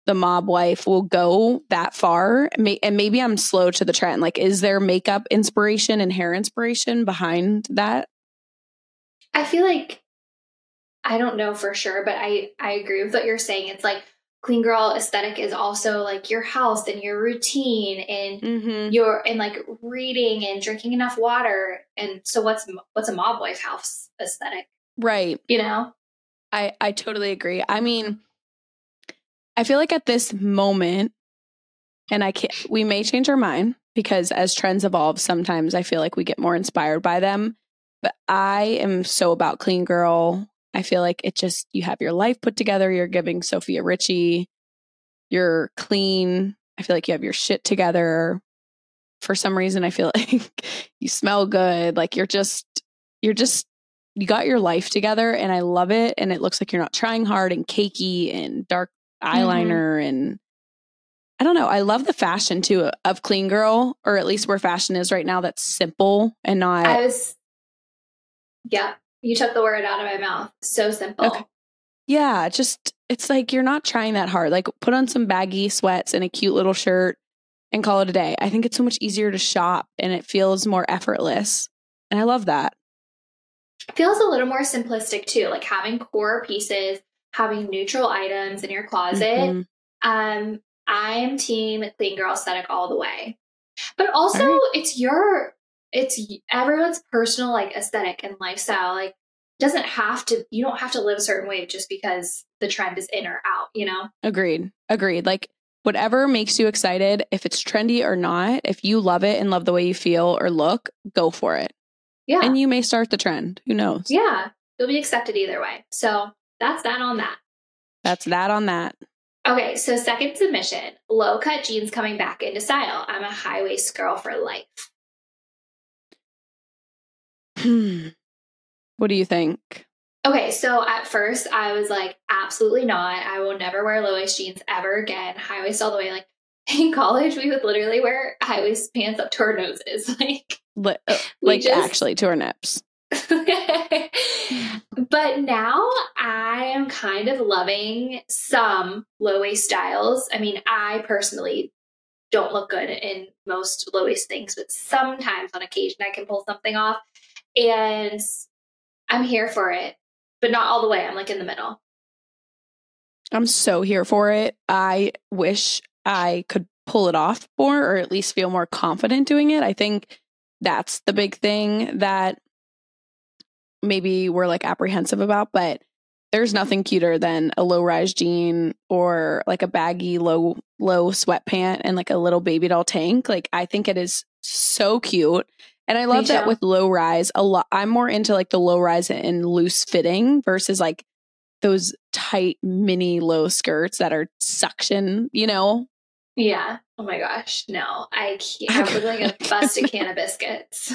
the mob wife will go that far. And maybe I'm slow to the trend. Like, is there makeup inspiration and hair inspiration behind that? I feel like I don't know for sure, but I I agree with what you're saying. It's like clean girl aesthetic is also like your health and your routine and Mm-hmm. your and like reading and drinking enough water. And so what's what's a mob wife house aesthetic? Right. You know? I I totally agree. I mean, I feel like at this moment, and I can't. We may change our mind because as trends evolve, sometimes I feel like we get more inspired by them. But I am so about clean girl. I feel like it just you have your life put together. You're giving Sofia Richie. You're clean. I feel like you have your shit together. For some reason, I feel [LAUGHS] like you smell good. Like you're just you're just you got your life together and I love it. And it looks like you're not trying hard and cakey and dark mm-hmm. eyeliner. And I don't know. I love the fashion too uh, of Clean Girl, or at least where fashion is right now. That's simple and not. I was Yeah. You took the word out of my mouth. So simple. Okay. yeah, just it's like you're not trying that hard. Like put on some baggy sweats and a cute little shirt and call it a day. I think it's so much easier to shop and it feels more effortless. And I love that. feels a little more simplistic too, like having core pieces, having neutral items in your closet. Mhm. Um, I'm team clean girl aesthetic all the way. But also right. it's your it's everyone's personal like aesthetic and lifestyle. Like doesn't have to you don't have to live a certain way just because the trend is in or out, you know? Agreed. Agreed. Like whatever makes you excited, if it's trendy or not, if you love it and love the way you feel or look, go for it. Yeah. And you may start the trend. Who knows? yeah. You'll be accepted either way. So that's that on that. That's that on that. Okay, so second submission low cut jeans coming back into style. I'm a high waist girl for life. [CLEARS THROAT] What do you think? Okay, so at first I was like, absolutely not. I will never wear low waist jeans ever again. High waist all the way. Like, [LAUGHS] in college, we would literally wear high waist pants up to our noses. [LAUGHS] Like, Li- uh, like just, actually to our nips. [LAUGHS] but now I am kind of loving some low waist styles. I mean, I personally don't look good in most low waist things, but sometimes on occasion I can pull something off. And I'm here for it, but not all the way. I'm like in the middle. I'm so here for it. I wish I could pull it off more or at least feel more confident doing it. I think that's the big thing that maybe we're like apprehensive about, but there's nothing cuter than a low rise jean or like a baggy low low sweatpant and like a little baby doll tank. Like I think it is so cute. And I love that with low rise a lot. I'm more into like the low rise and loose fitting versus like those tight mini low skirts that are suction, you know? Yeah. Oh my gosh. No, I can't. I look like a [LAUGHS] busted can of biscuits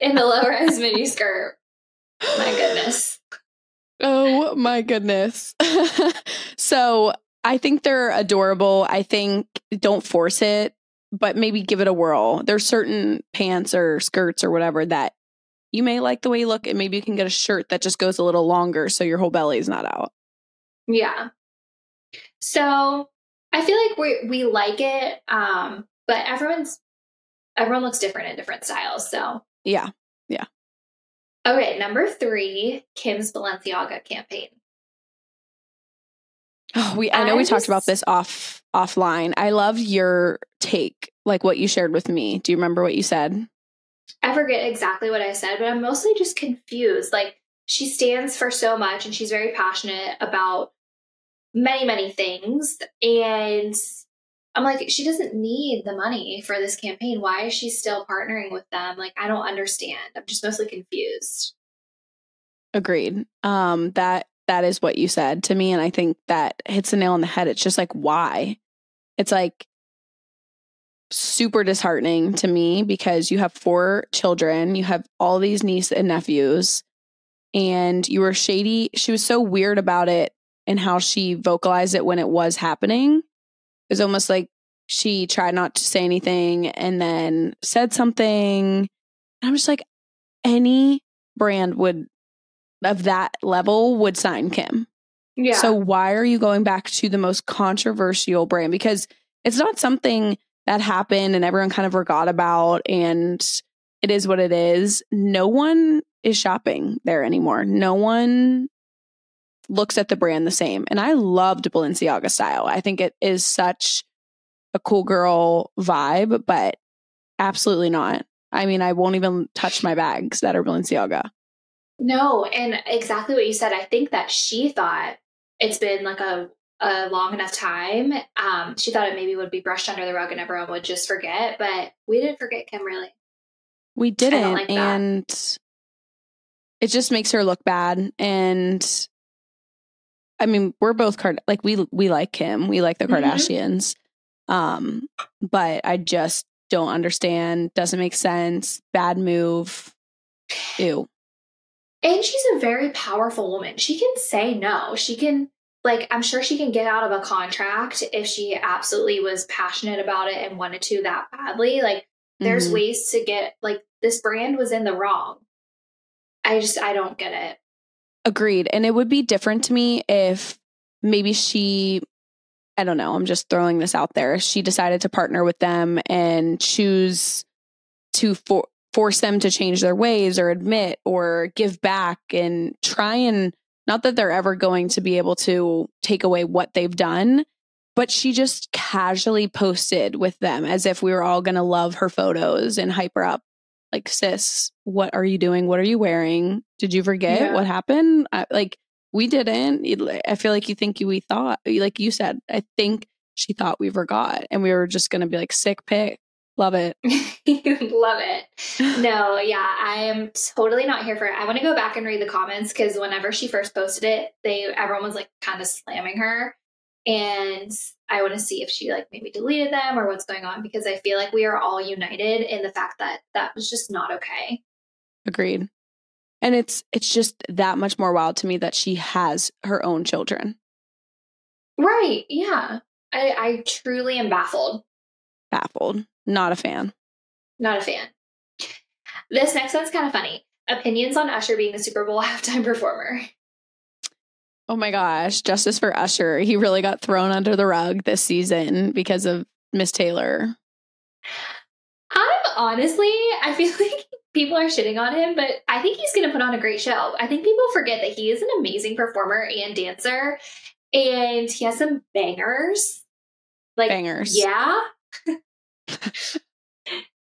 in the low rise mini skirt. My goodness. Oh my goodness. [LAUGHS] so I think they're adorable. I think don't force it, but maybe give it a whirl. There's certain pants or skirts or whatever that you may like the way you look, and maybe you can get a shirt that just goes a little longer so your whole belly is not out. Yeah. So I feel like we we like it, um, but everyone's everyone looks different in different styles. So yeah, yeah. Okay, number three, Kim's Balenciaga campaign. Oh, we I know I we just, talked about this off offline. I love your take, like what you shared with me. Do you remember what you said? I forget exactly what I said, but I'm mostly just confused. Like she stands for so much and she's very passionate about many, many things. And I'm like, she doesn't need the money for this campaign. Why is she still partnering with them? Like, I don't understand. I'm just mostly confused. Agreed. Um, that that is what you said to me. And I think that hits the nail on the head. It's just like, why? It's like super disheartening to me because you have four children, you have all these nieces and nephews, and you were shady. She was so weird about it and how she vocalized it when it was happening. It was almost like she tried not to say anything and then said something. And I'm just like, any brand would of that level would sign Kim. Yeah. So why are you going back to the most controversial brand? Because it's not something that happened and everyone kind of forgot about and it is what it is. No one is shopping there anymore. No one looks at the brand the same. And I loved Balenciaga style. I think it is such a cool girl vibe, but absolutely not. I mean, I won't even touch my bags that are Balenciaga. No, and exactly what you said. I think that she thought it's been like a, a long enough time. Um, she thought it maybe would be brushed under the rug and everyone would just forget, but we didn't forget Kim really. We didn't, like and it just makes her look bad. And I mean, we're both card like we we like Kim, we like the mm-hmm. Kardashians, mm-hmm. um, but I just don't understand. Doesn't make sense. Bad move. Ew. And she's a very powerful woman. She can say no. She can, like, I'm sure she can get out of a contract if she absolutely was passionate about it and wanted to that badly. Like, there's mm-hmm. ways to get, like, this brand was in the wrong. I just, I don't get it. Agreed. And it would be different to me if maybe she, I don't know, I'm just throwing this out there. She decided to partner with them and choose to for force them to change their ways or admit or give back and try and not that they're ever going to be able to take away what they've done but she just casually posted with them as if we were all going to love her photos and hype her up. Like sis what are you doing? What are you wearing? Did you forget yeah. what happened? I, like we didn't. I feel like you think we thought like you said i think she thought we forgot and we were just going to be like sick pick Love it. [LAUGHS] Love it. No, yeah, I am totally not here for it. I want to go back and read the comments because whenever she first posted it, they everyone was like kind of slamming her. And I want to see if she like maybe deleted them or what's going on because I feel like we are all united in the fact that that was just not okay. Agreed. And it's it's just that much more wild to me that she has her own children. Right. Yeah. I, I truly am baffled. Baffled. Not a fan. Not a fan. This next one's kind of funny. Opinions on Usher being the Super Bowl [LAUGHS] halftime performer. Oh my gosh, justice for Usher. He really got thrown under the rug this season because of Miss Taylor. I'm honestly, I feel [LAUGHS] like people are shitting on him, but I think he's going to put on a great show. I think people forget that he is an amazing performer and dancer, and he has some bangers. Like Bangers. yeah.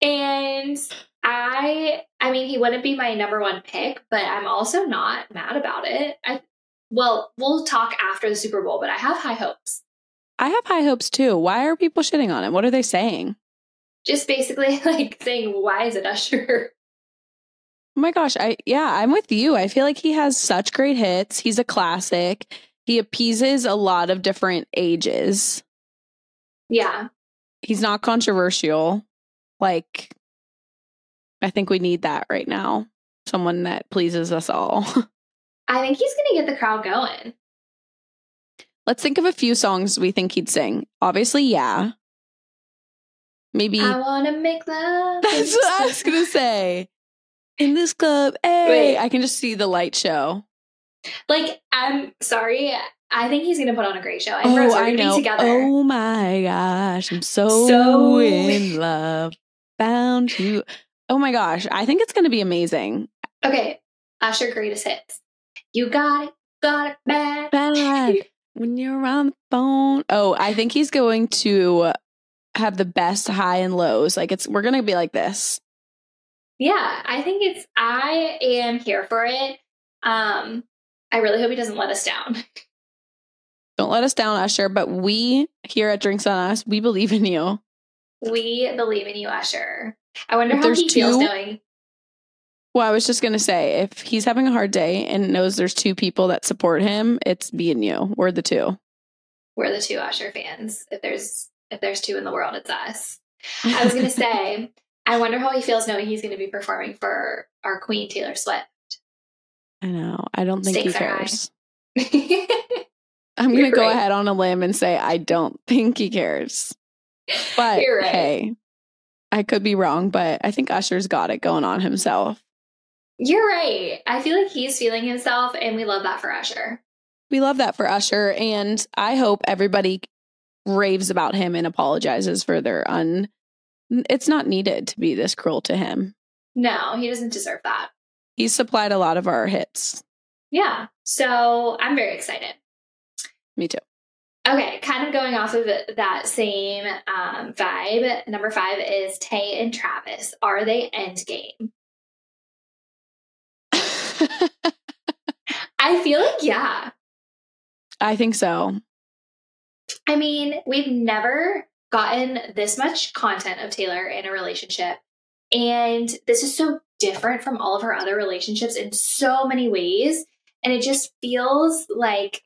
And I, I mean, he wouldn't be my number one pick, but I'm also not mad about it. I, well, we'll talk after the Super Bowl, but I have high hopes. I have high hopes too. Why are people shitting on him? What are they saying? Just basically [LAUGHS] like saying, why is it Usher? [LAUGHS] Oh my gosh, I yeah, I'm with you. I feel like he has such great hits. He's a classic. He appeases a lot of different ages. Yeah. He's not controversial. Like I think we need that right now. Someone that pleases us all. [LAUGHS] I think he's going to get the crowd going. Let's think of a few songs we think he'd sing. Obviously, yeah. Maybe I want to make love. [LAUGHS] That's what I was gonna say. In this club, hey, Wait. I can just see the light show. Like, I'm sorry. I think he's going to put on a great show. And Rose oh, are I going to know. be together. Oh my gosh, I'm so, So- in love. Bound to. Oh my gosh, I think it's gonna be amazing. Okay. Usher greatest hits. You got it. Got it bad. Bad [LAUGHS] when you're on the phone. Oh, I think he's going to have the best high and lows. Like it's we're gonna be like this. Yeah, I think it's, I am here for it. Um, I really hope he doesn't let us down. [LAUGHS] Don't let us down, Usher. But we here at Drinks on Us, we believe in you. We believe in you, Usher. I wonder If how he feels two- knowing. Well, I was just gonna say, if he's having a hard day and knows there's two people that support him, it's me and you. We're the two. we're the two Usher fans. If there's if there's two in the world, it's us. I was gonna [LAUGHS] say, I wonder how he feels knowing he's gonna be performing for our queen Taylor Swift. I know. I don't think Stakes he cares. [LAUGHS] I'm You're gonna go right. ahead on a limb and say I don't think he cares. But right. hey, I could be wrong, but I think Usher's got it going on himself. You're right. I feel like he's feeling himself, and we love that for Usher. We love that for Usher, and I hope everybody raves about him and apologizes for their un. It's not needed to be this cruel to him. No, he doesn't deserve that. He's supplied a lot of our hits. Yeah. So I'm very excited. Me too. Okay, kind of going off of that same um, vibe. Number five is Tay and Travis. Are they endgame? [LAUGHS] I feel like, yeah. I think so. I mean, we've never gotten this much content of Taylor in a relationship. And this is so different from all of her other relationships in so many ways. And it just feels like,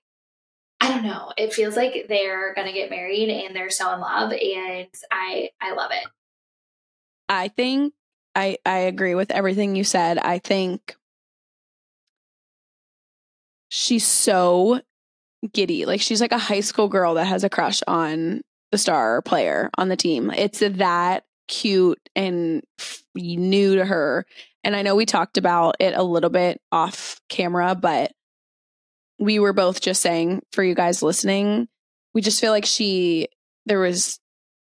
I don't know, it feels like they're going to get married and they're so in love. And I, I love it. I think I I agree with everything you said. I think she's so giddy. Like she's like a high school girl that has a crush on the star player on the team. It's that cute and new to her. And I know we talked about it a little bit off camera, but we were both just saying for you guys listening, we just feel like she there was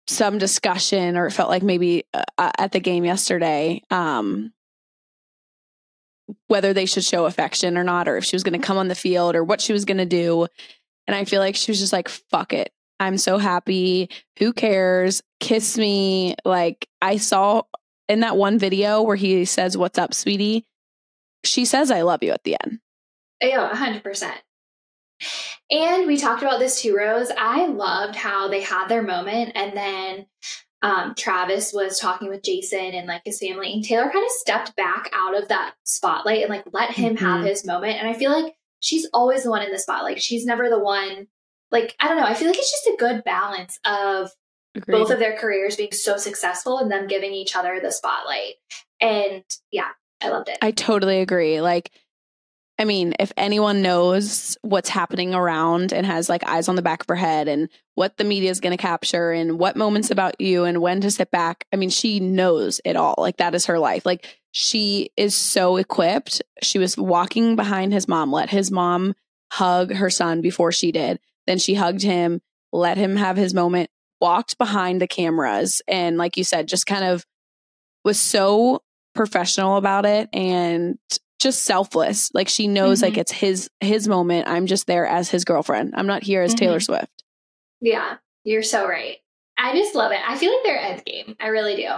some discussion or it felt like maybe uh, at the game yesterday um whether they should show affection or not or if she was going to come on the field or what she was going to do. And i feel like she was just like fuck it. I'm so happy. Who cares? Kiss me. Like i saw in that one video where he says what's up sweetie? She says i love you at the end Yeah, 100%. And we talked about this too, Rose. I loved how they had their moment and then um, Travis was talking with Jason and like his family, and Taylor kind of stepped back out of that spotlight and like let him have Mhm. his moment. And I feel like she's always the one in the spotlight. She's never the one, like, I don't know. I feel like it's just a good balance of Agreed. both of their careers being so successful and them giving each other the spotlight. And yeah, I loved it. I totally agree. Like I mean, if anyone knows what's happening around and has like eyes on the back of her head and what the media is going to capture and what moments about you and when to sit back, I mean, she knows it all. Like that is her life. Like she is so equipped. She was walking behind his mom, let his mom hug her son before she did. Then she hugged him, let him have his moment, walked behind the cameras, and like you said, just kind of was so professional about it and just selfless. Like she knows mm-hmm. like it's his his moment. I'm just there as his girlfriend. I'm not here as mm-hmm. Taylor Swift. Yeah, you're so right. I just love it. I feel like they're end game. I really do.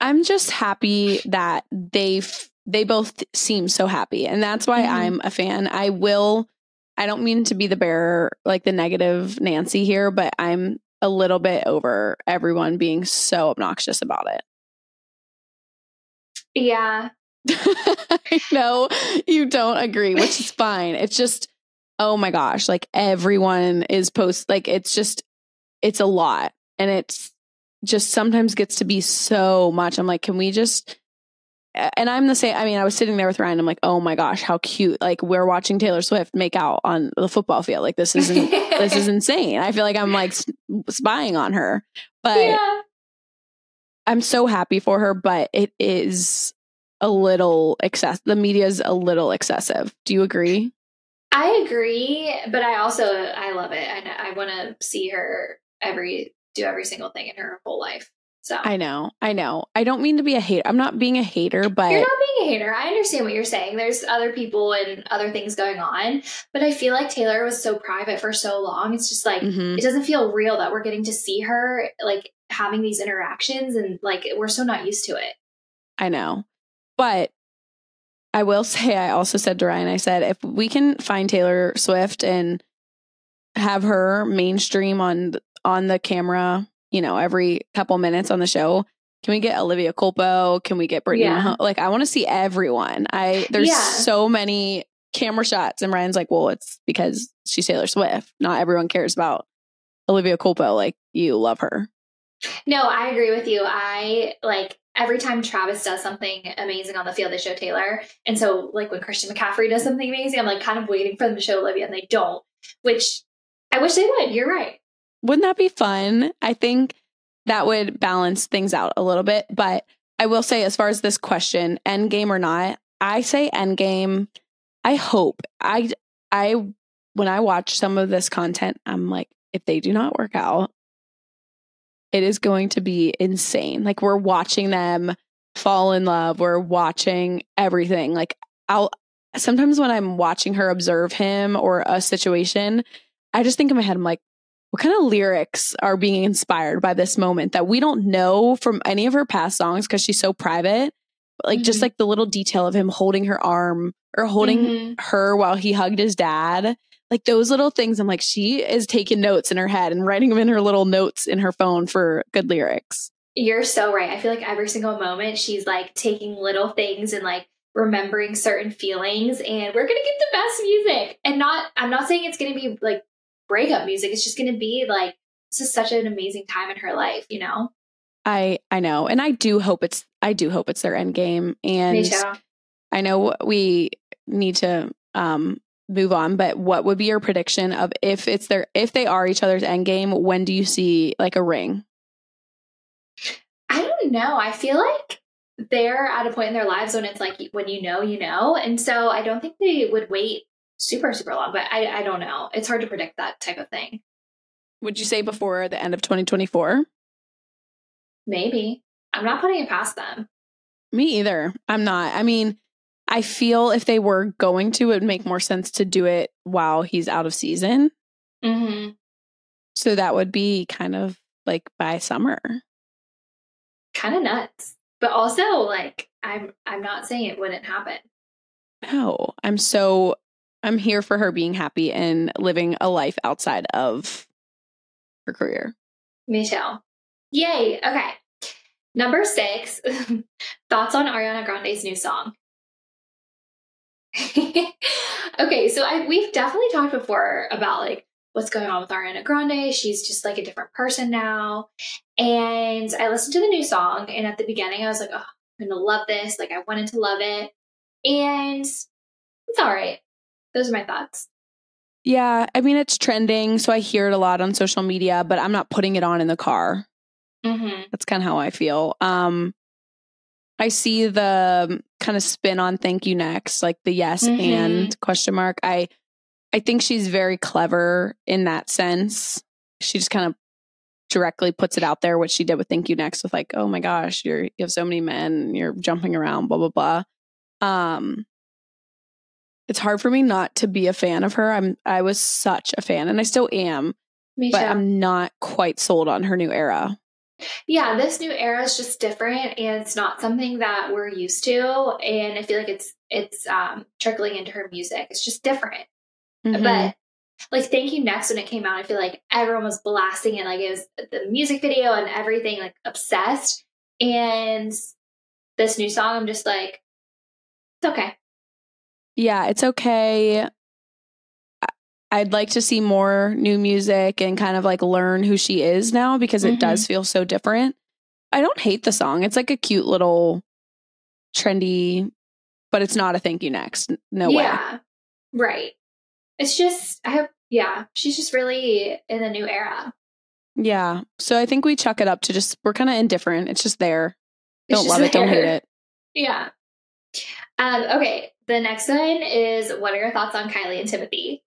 I'm just happy that they've they both seem so happy. And that's why mm-hmm. I'm a fan. I will I don't mean to be the bearer like the negative Nancy here, but I'm a little bit over everyone being so obnoxious about it. Yeah, [LAUGHS] I know you don't agree, which is fine. It's just, oh my gosh, like everyone is post, like it's just, it's a lot. And it's just sometimes gets to be so much. I'm like, can we just, and I'm the same. I mean, I was sitting there with Ryan. I'm like, oh my gosh, how cute! Like we're watching Taylor Swift make out on the football field. Like this is [LAUGHS] this is insane. I feel like I'm like spying on her, but yeah. I'm so happy for her. But it is a little excess. The media is a little excessive. Do you agree? I agree, but I also I love it. I I want to see her every do every single thing in her whole life. So I know, I know. I don't mean to be a hater. I'm not being a hater, but you're not being a hater. I understand what you're saying. There's other people and other things going on, but I feel like Taylor was so private for so long. It's just like mm-hmm. it doesn't feel real that we're getting to see her like having these interactions, and like we're so not used to it. I know. But I will [LAUGHS] say, I also said to Ryan, I said, if we can find Taylor Swift and have her mainstream on on the camera, you know, every couple minutes on the show, can we get Olivia Culpo? Can we get Brittany? Yeah. Like, I want to see everyone. I there's yeah. so many camera shots, and Ryan's like, well, it's because she's Taylor Swift. Not everyone cares about Olivia Culpo like you love her. No, I agree with you. I like every time Travis does something amazing on the field, they show Taylor. And so, like when Christian McCaffrey does something amazing, I'm like kind of waiting for them to show Olivia, and they don't, which I wish they would. You're right. Wouldn't that be fun? I think that would balance things out a little bit. But I will say, as far as this question, end game or not, I say end game. I hope I I when I watch some of this content, I'm like, if they do not work out, it is going to be insane. Like we're watching them fall in love. We're watching everything. Like I'll sometimes when I'm watching her observe him or a situation, I just think in my head, I'm like, what kind of lyrics are being inspired by this moment that we don't know from any of her past songs because she's so private? But like mm-hmm. just like the little detail of him holding her arm or holding mm-hmm. her while he hugged his dad like those little things i'm like she is taking notes in her head and writing them in her little notes in her phone for good lyrics. You're so right. I feel like every single moment she's like taking little things and like remembering certain feelings and we're gonna get the best music. And not i'm not saying it's gonna be like breakup music. It's just gonna be like this is such an amazing time in her life you know? I i know. And i do hope it's i do hope it's their end game. And i know we need to um move on, but what would be your prediction of if it's their if they are each other's end game, when do you see like a ring? I don't know. I feel like they're at a point in their lives when it's like when you know, you know. And so I don't think they would wait super, super long, but I, I don't know. It's hard to predict that type of thing. Would you say before the end of 2024? Maybe. I'm not putting it past them. Me either. I'm not. I mean, I feel if they were going to, it would make more sense to do it while he's out of season. Mm-hmm. So that would be kind of like by summer. Kind of nuts. But also like I'm I'm not saying it wouldn't happen. No, I'm so I'm here for her being happy and living a life outside of her career. Me too. Yay. Okay. Number six, [LAUGHS] thoughts on Ariana Grande's new song. [LAUGHS] okay, so I, we've definitely talked before about like what's going on with Ariana Grande. She's just like a different person now. And I listened to the new song, and at the beginning, I was like, oh, I'm gonna love this. Like, I wanted to love it. And it's all right. those are my thoughts. Yeah, I mean it's trending, so I hear it a lot on social media, but I'm not putting it on in the car. Mm-hmm. That's kind of how I feel. Um, I see the kind of spin on "Thank You Next," like the yes Mhm. and question mark. I I think she's very clever in that sense. She just kind of directly puts it out there, what she did with "Thank You Next" with like, "Oh my gosh, you're you have so many men, you're jumping around, blah blah blah." Um, it's hard for me not to be a fan of her. I'm I was such a fan, and I still am, Me but too. I'm not quite sold on her new era. Yeah, this new era is just different and it's not something that we're used to. And I feel like it's it's um trickling into her music. It's just different. Mhm. But like Thank You Next when it came out, I feel like everyone was blasting it. Like it was the music video and everything, like obsessed. And this new song, I'm just like, it's okay. yeah, it's okay. I'd like to see more new music and kind of like learn who she is now because it Mhm. does feel so different. I don't hate the song. It's like a cute little trendy, but it's not a thank you next. No way. yeah. Right. It's just I hope yeah, she's just really in a new era. Yeah. So I think we chuck it up to just we're kind of indifferent. It's just there. Don't just love it, don't hate it. [LAUGHS] Yeah. Um, okay. The next one is what are your thoughts on Kylie and Timothy?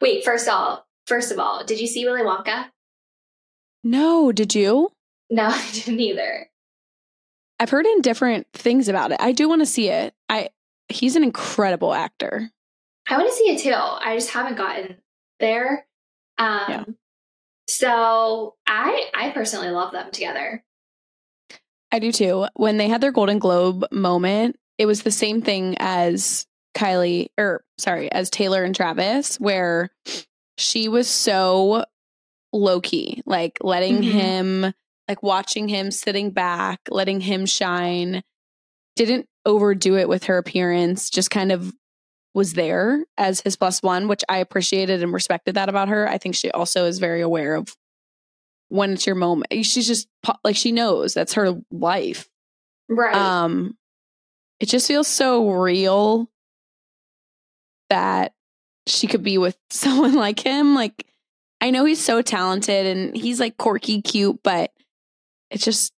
Wait, first of all, first of all, did you see Willy Wonka? No, did you? No, [LAUGHS] I didn't either. I've heard in different things about it. I do want to see it. I he's an incredible actor. I want to see it too. I just haven't gotten there. Um Yeah. so I I personally love them together. I do too. When they had their Golden Globe moment, it was the same thing as Kylie, or sorry, as Taylor and Travis, where she was so low key, like letting Mhm. him, like watching him sitting back, letting him shine. Didn't overdo it with her appearance, just kind of was there as his plus one, which I appreciated and respected that about her. I think she also is very aware of when it's your moment. She's just like she knows that's her life. Right. Um it just feels so real that she could be with [LAUGHS] someone like him. Like I know he's so talented and he's like quirky cute, but it just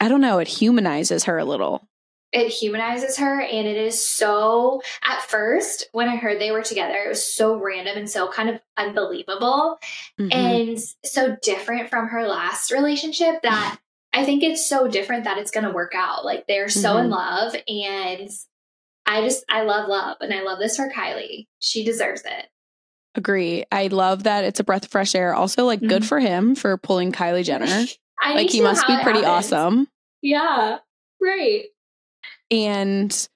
I don't know, it humanizes her a little. it humanizes her and it is so at first when i heard they were together it was so random and so kind of unbelievable Mhm. and so different from her last relationship that [SIGHS] i think it's so different that it's going to work out like they're so in Mhm. love and i just i love love and i love this for kylie she deserves it Agree. I love that it's a breath of fresh air. Also, like, good Mhm. for him for pulling Kylie Jenner. [LAUGHS] Like, he must be pretty happens. awesome. yeah right and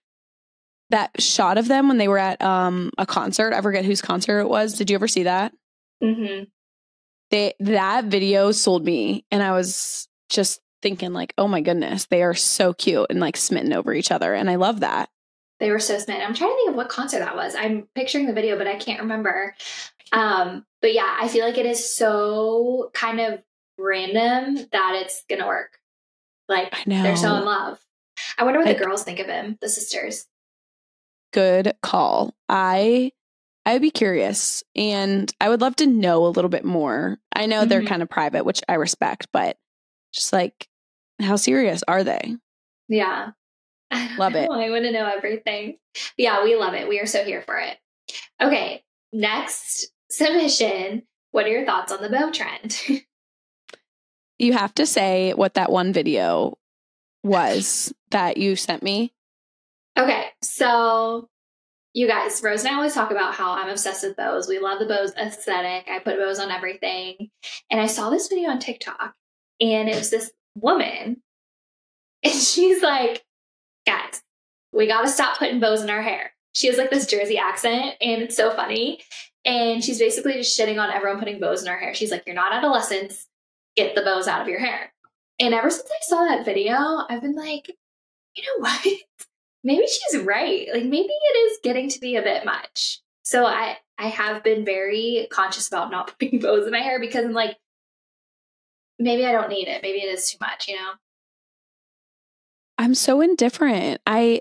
that shot of them when they were at um a concert i forget whose concert it was did you ever see that Mm-hmm. they that video sold me and i was just thinking like oh my goodness they are so cute and like smitten over each other and i love that They were so smitten. I'm trying to think of what concert that was. I'm picturing the video, but I can't remember. Um, but yeah, I feel like it is so kind of random that it's gonna work. Like I they're so in love. I wonder what Like- the girls think of him, the sisters. good call i i'd be curious and i would love to know a little bit more i know they're Mhm. kind of private which i respect but just like how serious are they Yeah. [LAUGHS] Love it. I want to know everything. Yeah, we love it. We are so here for it. Okay, next submission. What are your thoughts on the bow trend? [LAUGHS] you have to say what that one video was that you sent me Okay, so you guys, Rose and I always talk about how I'm obsessed with bows. We love the bows aesthetic. I put bows on everything. And I saw this video on TikTok, and it was this woman, [LAUGHS] and she's like, guys, we got to stop putting bows in our hair. She has like this Jersey accent, and it's so funny. And she's basically just shitting on everyone putting bows in her hair. She's like, you're not adolescents. Get the bows out of your hair. And ever since I saw that video, I've been like, you know what? [LAUGHS] maybe she's right. Like maybe it is getting to be a bit much. So I I have been very conscious about not [LAUGHS] putting bows in my hair because I'm like maybe I don't need it. Maybe it is too much, you know. I'm so indifferent. I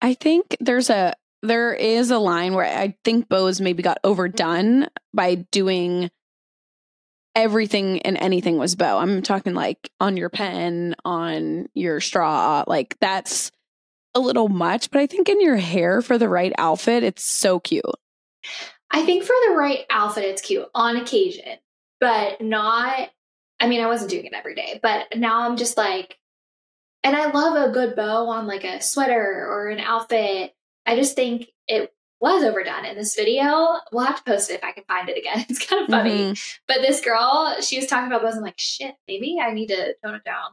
I think there's a there is a line where I think bows maybe got overdone by doing everything and anything was bow. I'm talking like on your pen, on your straw, like that's a little much, but I think in your hair for the right outfit, it's so cute. I think for the right outfit, it's cute on occasion, but not. I mean, I wasn't doing it every day, but now I'm just like, and I love a good bow on like a sweater or an outfit. I just think it was overdone in this video. We'll have to post it if I can find it again. [LAUGHS] It's kind of funny. Mhm. But this girl, she was talking about bows. I'm like, shit, maybe I need to tone it down.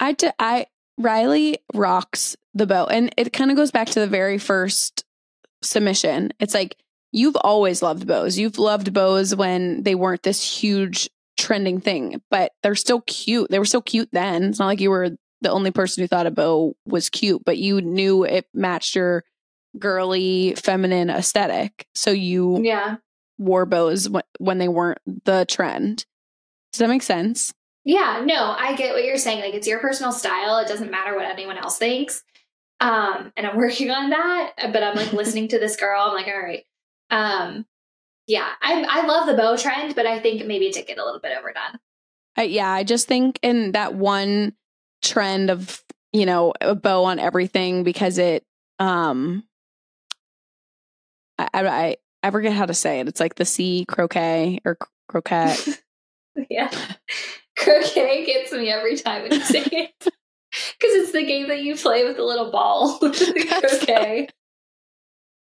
I, d- I, Ryleigh rocks the bow. And it kind of goes back to the very first submission. It's like, you've always loved bows. You've loved bows when they weren't this huge trending thing, but they're still cute. They were still cute then. It's not like you were the only person who thought a bow was cute, but you knew it matched your girly feminine aesthetic. So you Yeah. wore bows when, they weren't the trend. Does that make sense? Yeah, no, I get what you're saying. Like it's your personal style. It doesn't matter what anyone else thinks. Um, and I'm [LAUGHS] working on that. But I'm like listening to this girl. I'm like, all right. Um, yeah, I I love the bow trend, but I think maybe it did get a little bit overdone. I, yeah, I just think in that one trend of you know a bow on everything because it um I I, I- forget how to say it. It's like the sea croquet or cro- croquette. [LAUGHS] yeah, croquet gets me every time when you say [LAUGHS] it because it's the game that you play with the little ball. [LAUGHS] croquet.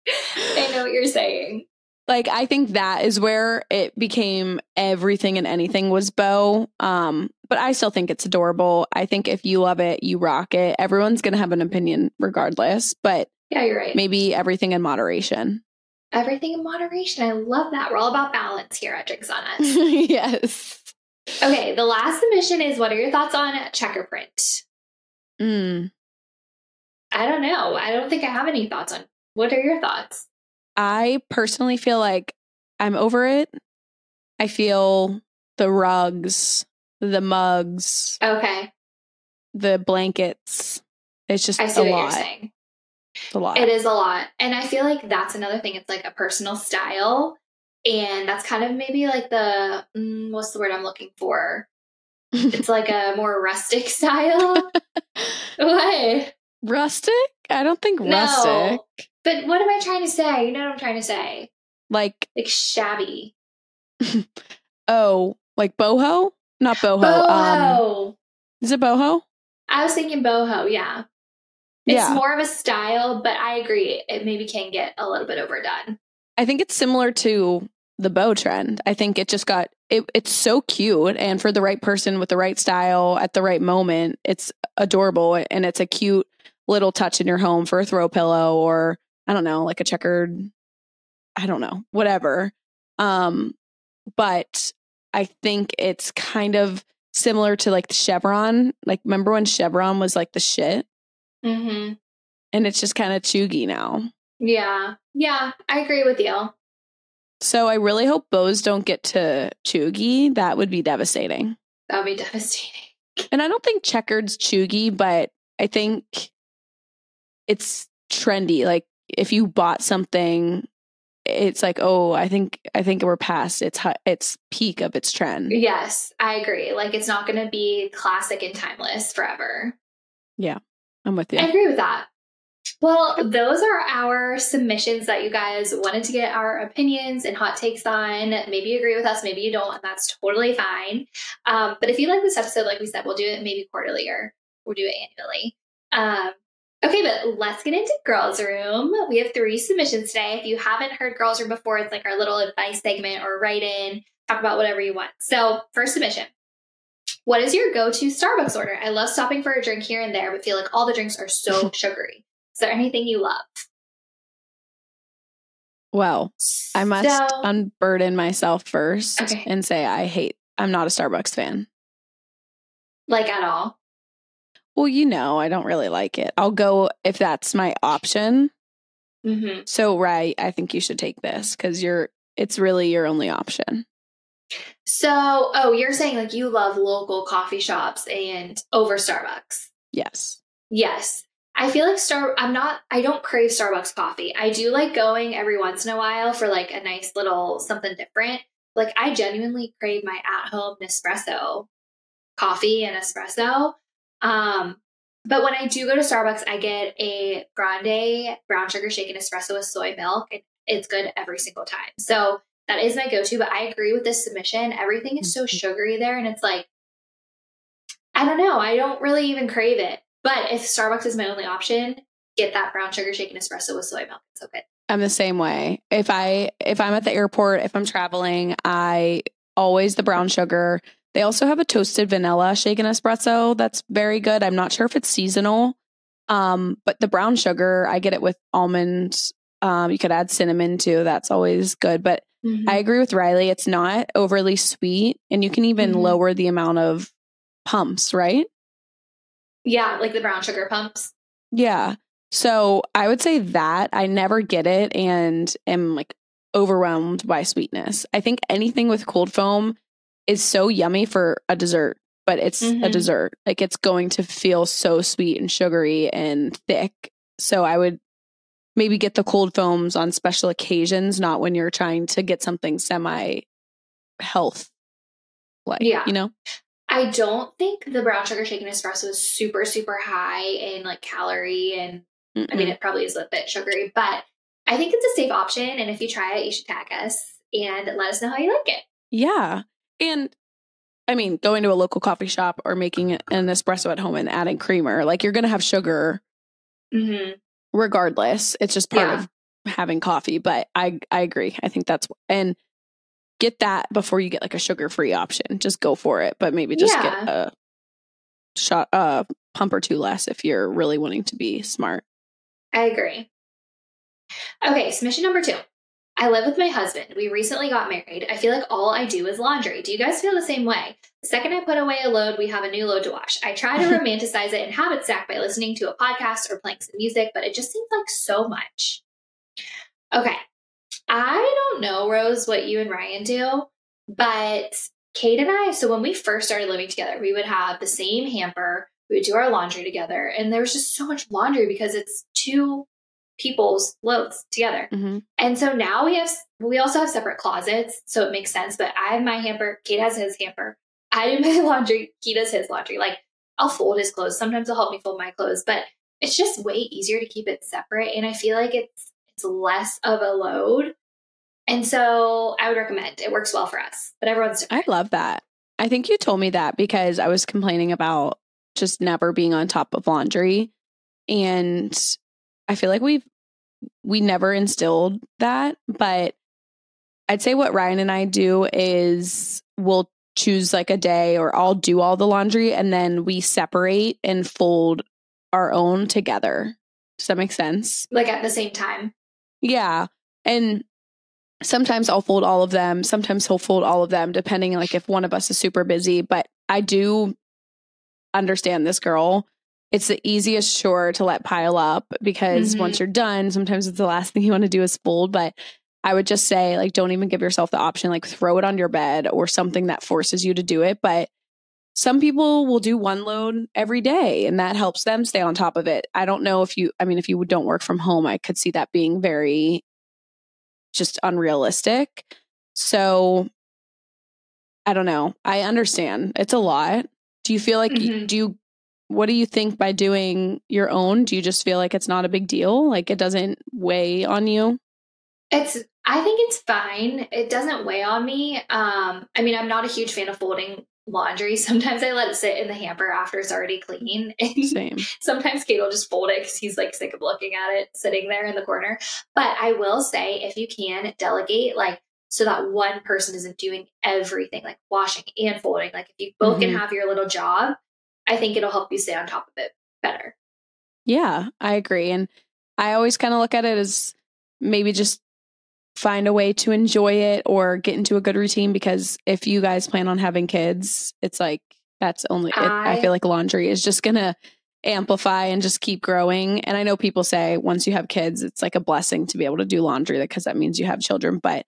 I know what you're saying. like I think that is where it became everything and anything was bow. Um, but I still think it's adorable. I think if you love it, you rock it. Everyone's gonna have an opinion regardless, but Yeah, you're right. maybe everything in moderation. Everything in moderation. I love that. We're all about balance here at Drinks on Us. yes. Okay, the last submission is what are your thoughts on checker print? Mm. I don't know. I don't think I have any thoughts on what are your thoughts? I personally feel like I'm over it. I feel the rugs, the mugs, Okay. the blankets. It's just I see a what lot. you're saying. It's a lot. It is a lot. And I feel like that's another thing. It's like a personal style. And that's kind of maybe like the, mm, what's the word I'm looking for? [LAUGHS] It's like a more rustic style. [LAUGHS] what? rustic? I don't think rustic. No. But what am I trying to say? You know what I'm trying to say? Like Like shabby. [LAUGHS] oh, like boho? Not boho. Um, is it boho? I was thinking boho, yeah. It's Yeah. more of a style, but I agree. It maybe can get a little bit overdone. I think it's similar to the bow trend. I think it just got it, it's so cute and for the right person with the right style at the right moment, it's adorable and it's a cute little touch in your home for a throw pillow or I don't know, like a checkered I don't know, whatever. Um but I think it's kind of similar to like the chevron. Like remember when chevron was like the shit Mm-hmm. and it's just kind of chuggy now. Yeah. Yeah, I agree with you. So I really hope bows don't get to chuggy. That would be devastating. That would be [LAUGHS] devastating. And I don't think checkered's chuggy, but I think it's trendy. Like if you bought something, it's like, oh, I think I think we're past its its peak of its trend. Yes, I agree. Like it's not going to be classic and timeless forever. Yeah. I'm with you. I agree with that. Well, those are our submissions that you guys wanted to get our opinions and hot takes on. Maybe you agree with us, maybe you don't, and that's totally fine. Um, but if you like this episode, like we said, we'll do it maybe quarterly or we'll do it annually. Um, okay, but let's get into Girls Room. We have three submissions today. If you haven't heard Girls Room before, it's like our little advice segment or write in, talk about whatever you want. So, first submission. What is your go-to Starbucks order? I love stopping for a drink here and there, but feel like all the drinks are so [LAUGHS] sugary. Is there anything you love? well, I must So- unburden myself first Okay. and say I hate. I'm not a Starbucks fan. like at all. Well, you know, I don't really like it. I'll go if that's my option. hmm So, right, I think you should take this because you're. It's really your only option. So, oh, you're saying like you love local coffee shops and over Starbucks. Yes. Yes. I feel like Star I'm not I don't crave Starbucks coffee. I do like going every once in a while for like a nice little something different. Like I genuinely crave my at-home Nespresso coffee and espresso. Um but when I do go to Starbucks, I get a grande brown sugar shaken espresso with soy milk. And it's good every single time. So that is my go-to, but I agree with this submission. Everything is so mm-hmm. sugary there and it's like I don't know, I don't really even crave it. But if Starbucks is my only option, get that brown sugar shaken espresso with soy milk. It's so good. I'm the same way. If I if I'm at the airport, if I'm traveling, I always the brown sugar. They also have a toasted vanilla shaken espresso that's very good. I'm not sure if it's seasonal. Um, but the brown sugar, I get it with almonds. Um, you could add cinnamon too. That's always good. But mm-hmm. I agree with Ryleigh. It's not overly sweet, and you can even mm-hmm. lower the amount of pumps, right? Yeah, like the brown sugar pumps. Yeah. So I would say that I never get it and am like overwhelmed by sweetness. I think anything with cold foam is so yummy for a dessert, but it's mm-hmm. a dessert. Like it's going to feel so sweet and sugary and thick. So I would maybe get the cold foams on special occasions, not when you're trying to get something semi health like, yeah. you know? I don't think the brown sugar shaken espresso is super, super high in like calorie and Mm-mm. I mean it probably is a bit sugary, but I think it's a safe option. And if you try it, you should tag us and let us know how you like it. Yeah. And I mean, going to a local coffee shop or making an espresso at home and adding creamer, like you're going to have sugar mm-hmm. regardless. It's just part yeah. of having coffee. But I, I agree. I think that's, and get that before you get like a sugar free option. Just go for it, but maybe just yeah. get a shot, a pump or two less if you're really wanting to be smart. I agree. Okay, So mission number two. I live with my husband. We recently got married. I feel like all I do is laundry. Do you guys feel the same way? The second I put away a load, we have a new load to wash. I try to [LAUGHS] romanticize it and habit stack by listening to a podcast or playing some music, but it just seems like so much. Okay, I don't know, Rose, what you and Ryan do, but Kate and I, so when we first started living together, we would have the same hamper. We would do our laundry together. And there was just so much laundry because it's two people's loads together. Mm-hmm. And so now we have, we also have separate closets. So it makes sense. But I have my hamper. Kate has his hamper. I do [LAUGHS] my laundry. He does his laundry. Like I'll fold his clothes. Sometimes he'll help me fold my clothes, but it's just way easier to keep it separate. And I feel like it's it's less of a load. And so I would recommend it works well for us, but everyone's different. I love that. I think you told me that because I was complaining about just never being on top of laundry. And I feel like we've, we never instilled that. But I'd say what Ryan and I do is we'll choose like a day or I'll do all the laundry and then we separate and fold our own together. Does that make sense? Like at the same time? Yeah. And sometimes I'll fold all of them. Sometimes he'll fold all of them, depending like if one of us is super busy. But I do understand this girl. It's the easiest chore to let pile up because mm-hmm. once you're done, sometimes it's the last [LAUGHS] thing you want to do is fold. But I would just say, like, don't even give yourself the option, like, throw it on your bed or something that forces you to do it. But some people will do one load every day and that helps them stay on top of it. I don't know if you, I mean, if you don't work from home, I could see that being very just unrealistic. So I don't know. I understand. It's a lot. Do you feel like, mm-hmm. do you, what do you think by doing your own? Do you just feel like it's not a big deal? Like it doesn't weigh on you? It's, I think it's fine. It doesn't weigh on me. Um, I mean, I'm not a huge fan of folding laundry. [LAUGHS] Sometimes I let it sit in the hamper after it's already clean. [LAUGHS] Same. sometimes Kate will just fold it because he's like sick of looking at it sitting there in the corner. But I will say, if you can delegate, like, so that one person isn't doing everything, like washing and folding. Like, if you both mm-hmm. can have your little job, I think it'll help you stay on top of it better. Yeah, I agree. And I always kind of look at it as maybe just find a way to enjoy it or get into a good routine because if you guys plan on having kids, it's like that's only I, it, I feel like laundry is just going to amplify and just keep growing. And I know people say once you have kids, it's like a blessing to be able to do laundry because that means you have children, but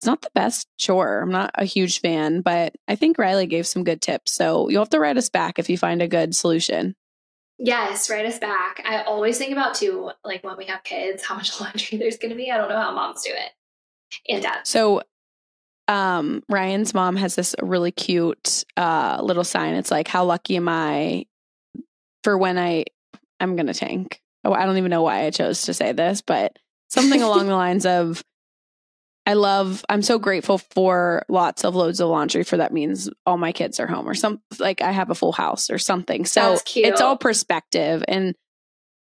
it's not the best chore. I'm not a huge fan, but I think Ryleigh gave some good tips. So you'll have to write us back if you find a good solution. Yes, write us back. I always think about too, like when we have kids, how much [LAUGHS] laundry there's going to be. I don't know how moms do it and dad. So, um, Ryan's mom has this really cute uh, little sign. It's like, "How lucky am I for when I I'm gonna tank." Oh, I don't even know why I chose to say this, but something along the [LAUGHS] lines of, "I love. I'm so grateful for lots of loads of laundry. For that means all my kids are home, or some like I have a full house, or something." So it's all perspective, and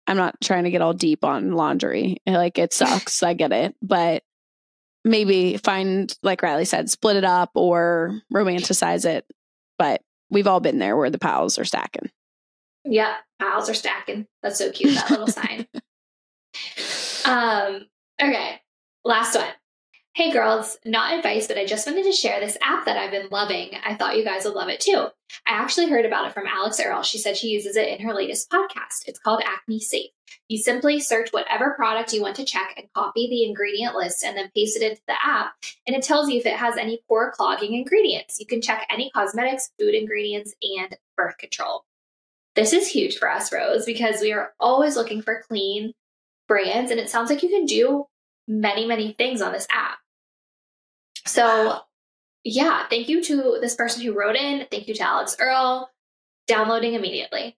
I'm not trying to get all deep on laundry. Like it [LAUGHS] sucks, I get it, but maybe find, like Ryleigh said, split it up or romanticize it. But we've all been there where the piles are stacking. Yeah, piles are stacking. That's so cute, that little sign. [LAUGHS] Um, okay, last one. Hey girls, not advice, but I just wanted to share this app that I've been loving. I thought you guys would love it too. I actually heard about it from Alix Earle. She said she uses it in her latest podcast. It's called Acne Safe. You simply search whatever product you want to check and copy the ingredient list and then paste it into the app. And it tells you if it has any pore clogging ingredients. You can check any cosmetics, food ingredients, and birth control. This is huge for us, Rose, because we are always looking for clean brands. And it sounds like you can do many, many things on this app. So, yeah, thank you to this person who wrote in. Thank you to Alix Earle. Downloading immediately.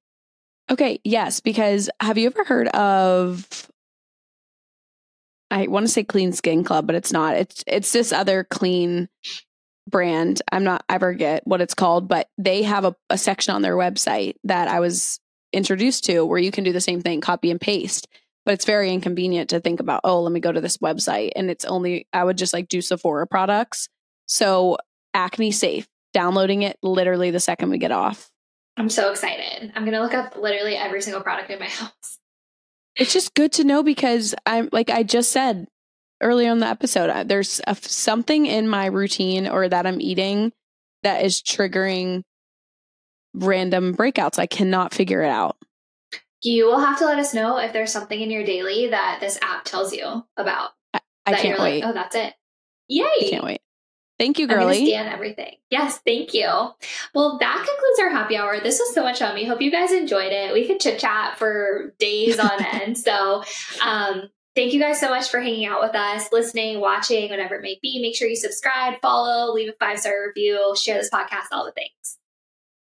Okay, yes, because have you ever heard of I want to say Clean Skin Club, but it's not. It's it's this other clean brand. I'm not I forget what it's called, but they have a, a section on their website that I was introduced to where you can do the same thing, copy and paste. But it's very inconvenient to think about, oh, let me go to this website. And it's only I would just like do Sephora products. So acne safe, downloading it literally the second we get off. I'm so excited. I'm going to look up literally every single product in my [LAUGHS] house. It's just good to know because I'm like I just said earlier in the episode, uh, there's a, something in my routine or that I'm eating that is triggering random breakouts. I cannot figure it out. You will have to let us know if there's something in your daily that this app tells you about. I, I that can't you're wait. like, oh, that's it. Yay. I can't wait. Thank you, girly. scan everything. Yes, thank you. Well, that concludes our happy hour. This was so much fun. We hope you guys enjoyed it. We could chit chat for days on [LAUGHS] end. So, um, thank you guys so much for hanging out with us, listening, watching, whatever it may be. Make sure you subscribe, follow, leave a five star review, share this podcast, all the things.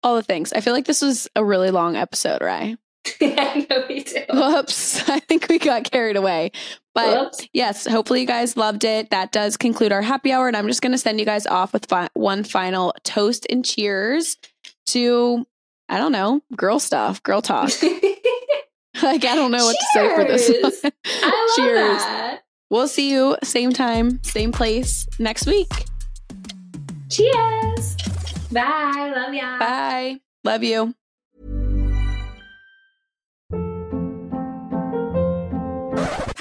All the things. I feel like this was a really long episode, right? [LAUGHS] I know we do. Whoops. [LAUGHS] I think we got carried away. But Whoops. yes, hopefully you guys loved it. That does conclude our happy hour. And I'm just going to send you guys off with fi- one final toast and cheers to, I don't know, girl stuff, girl talk. [LAUGHS] like, I don't know what to say for this. Cheers. one. I love Cheers. that. We'll see you same time, same place next week. Cheers. Bye. Love ya. Bye. Love you.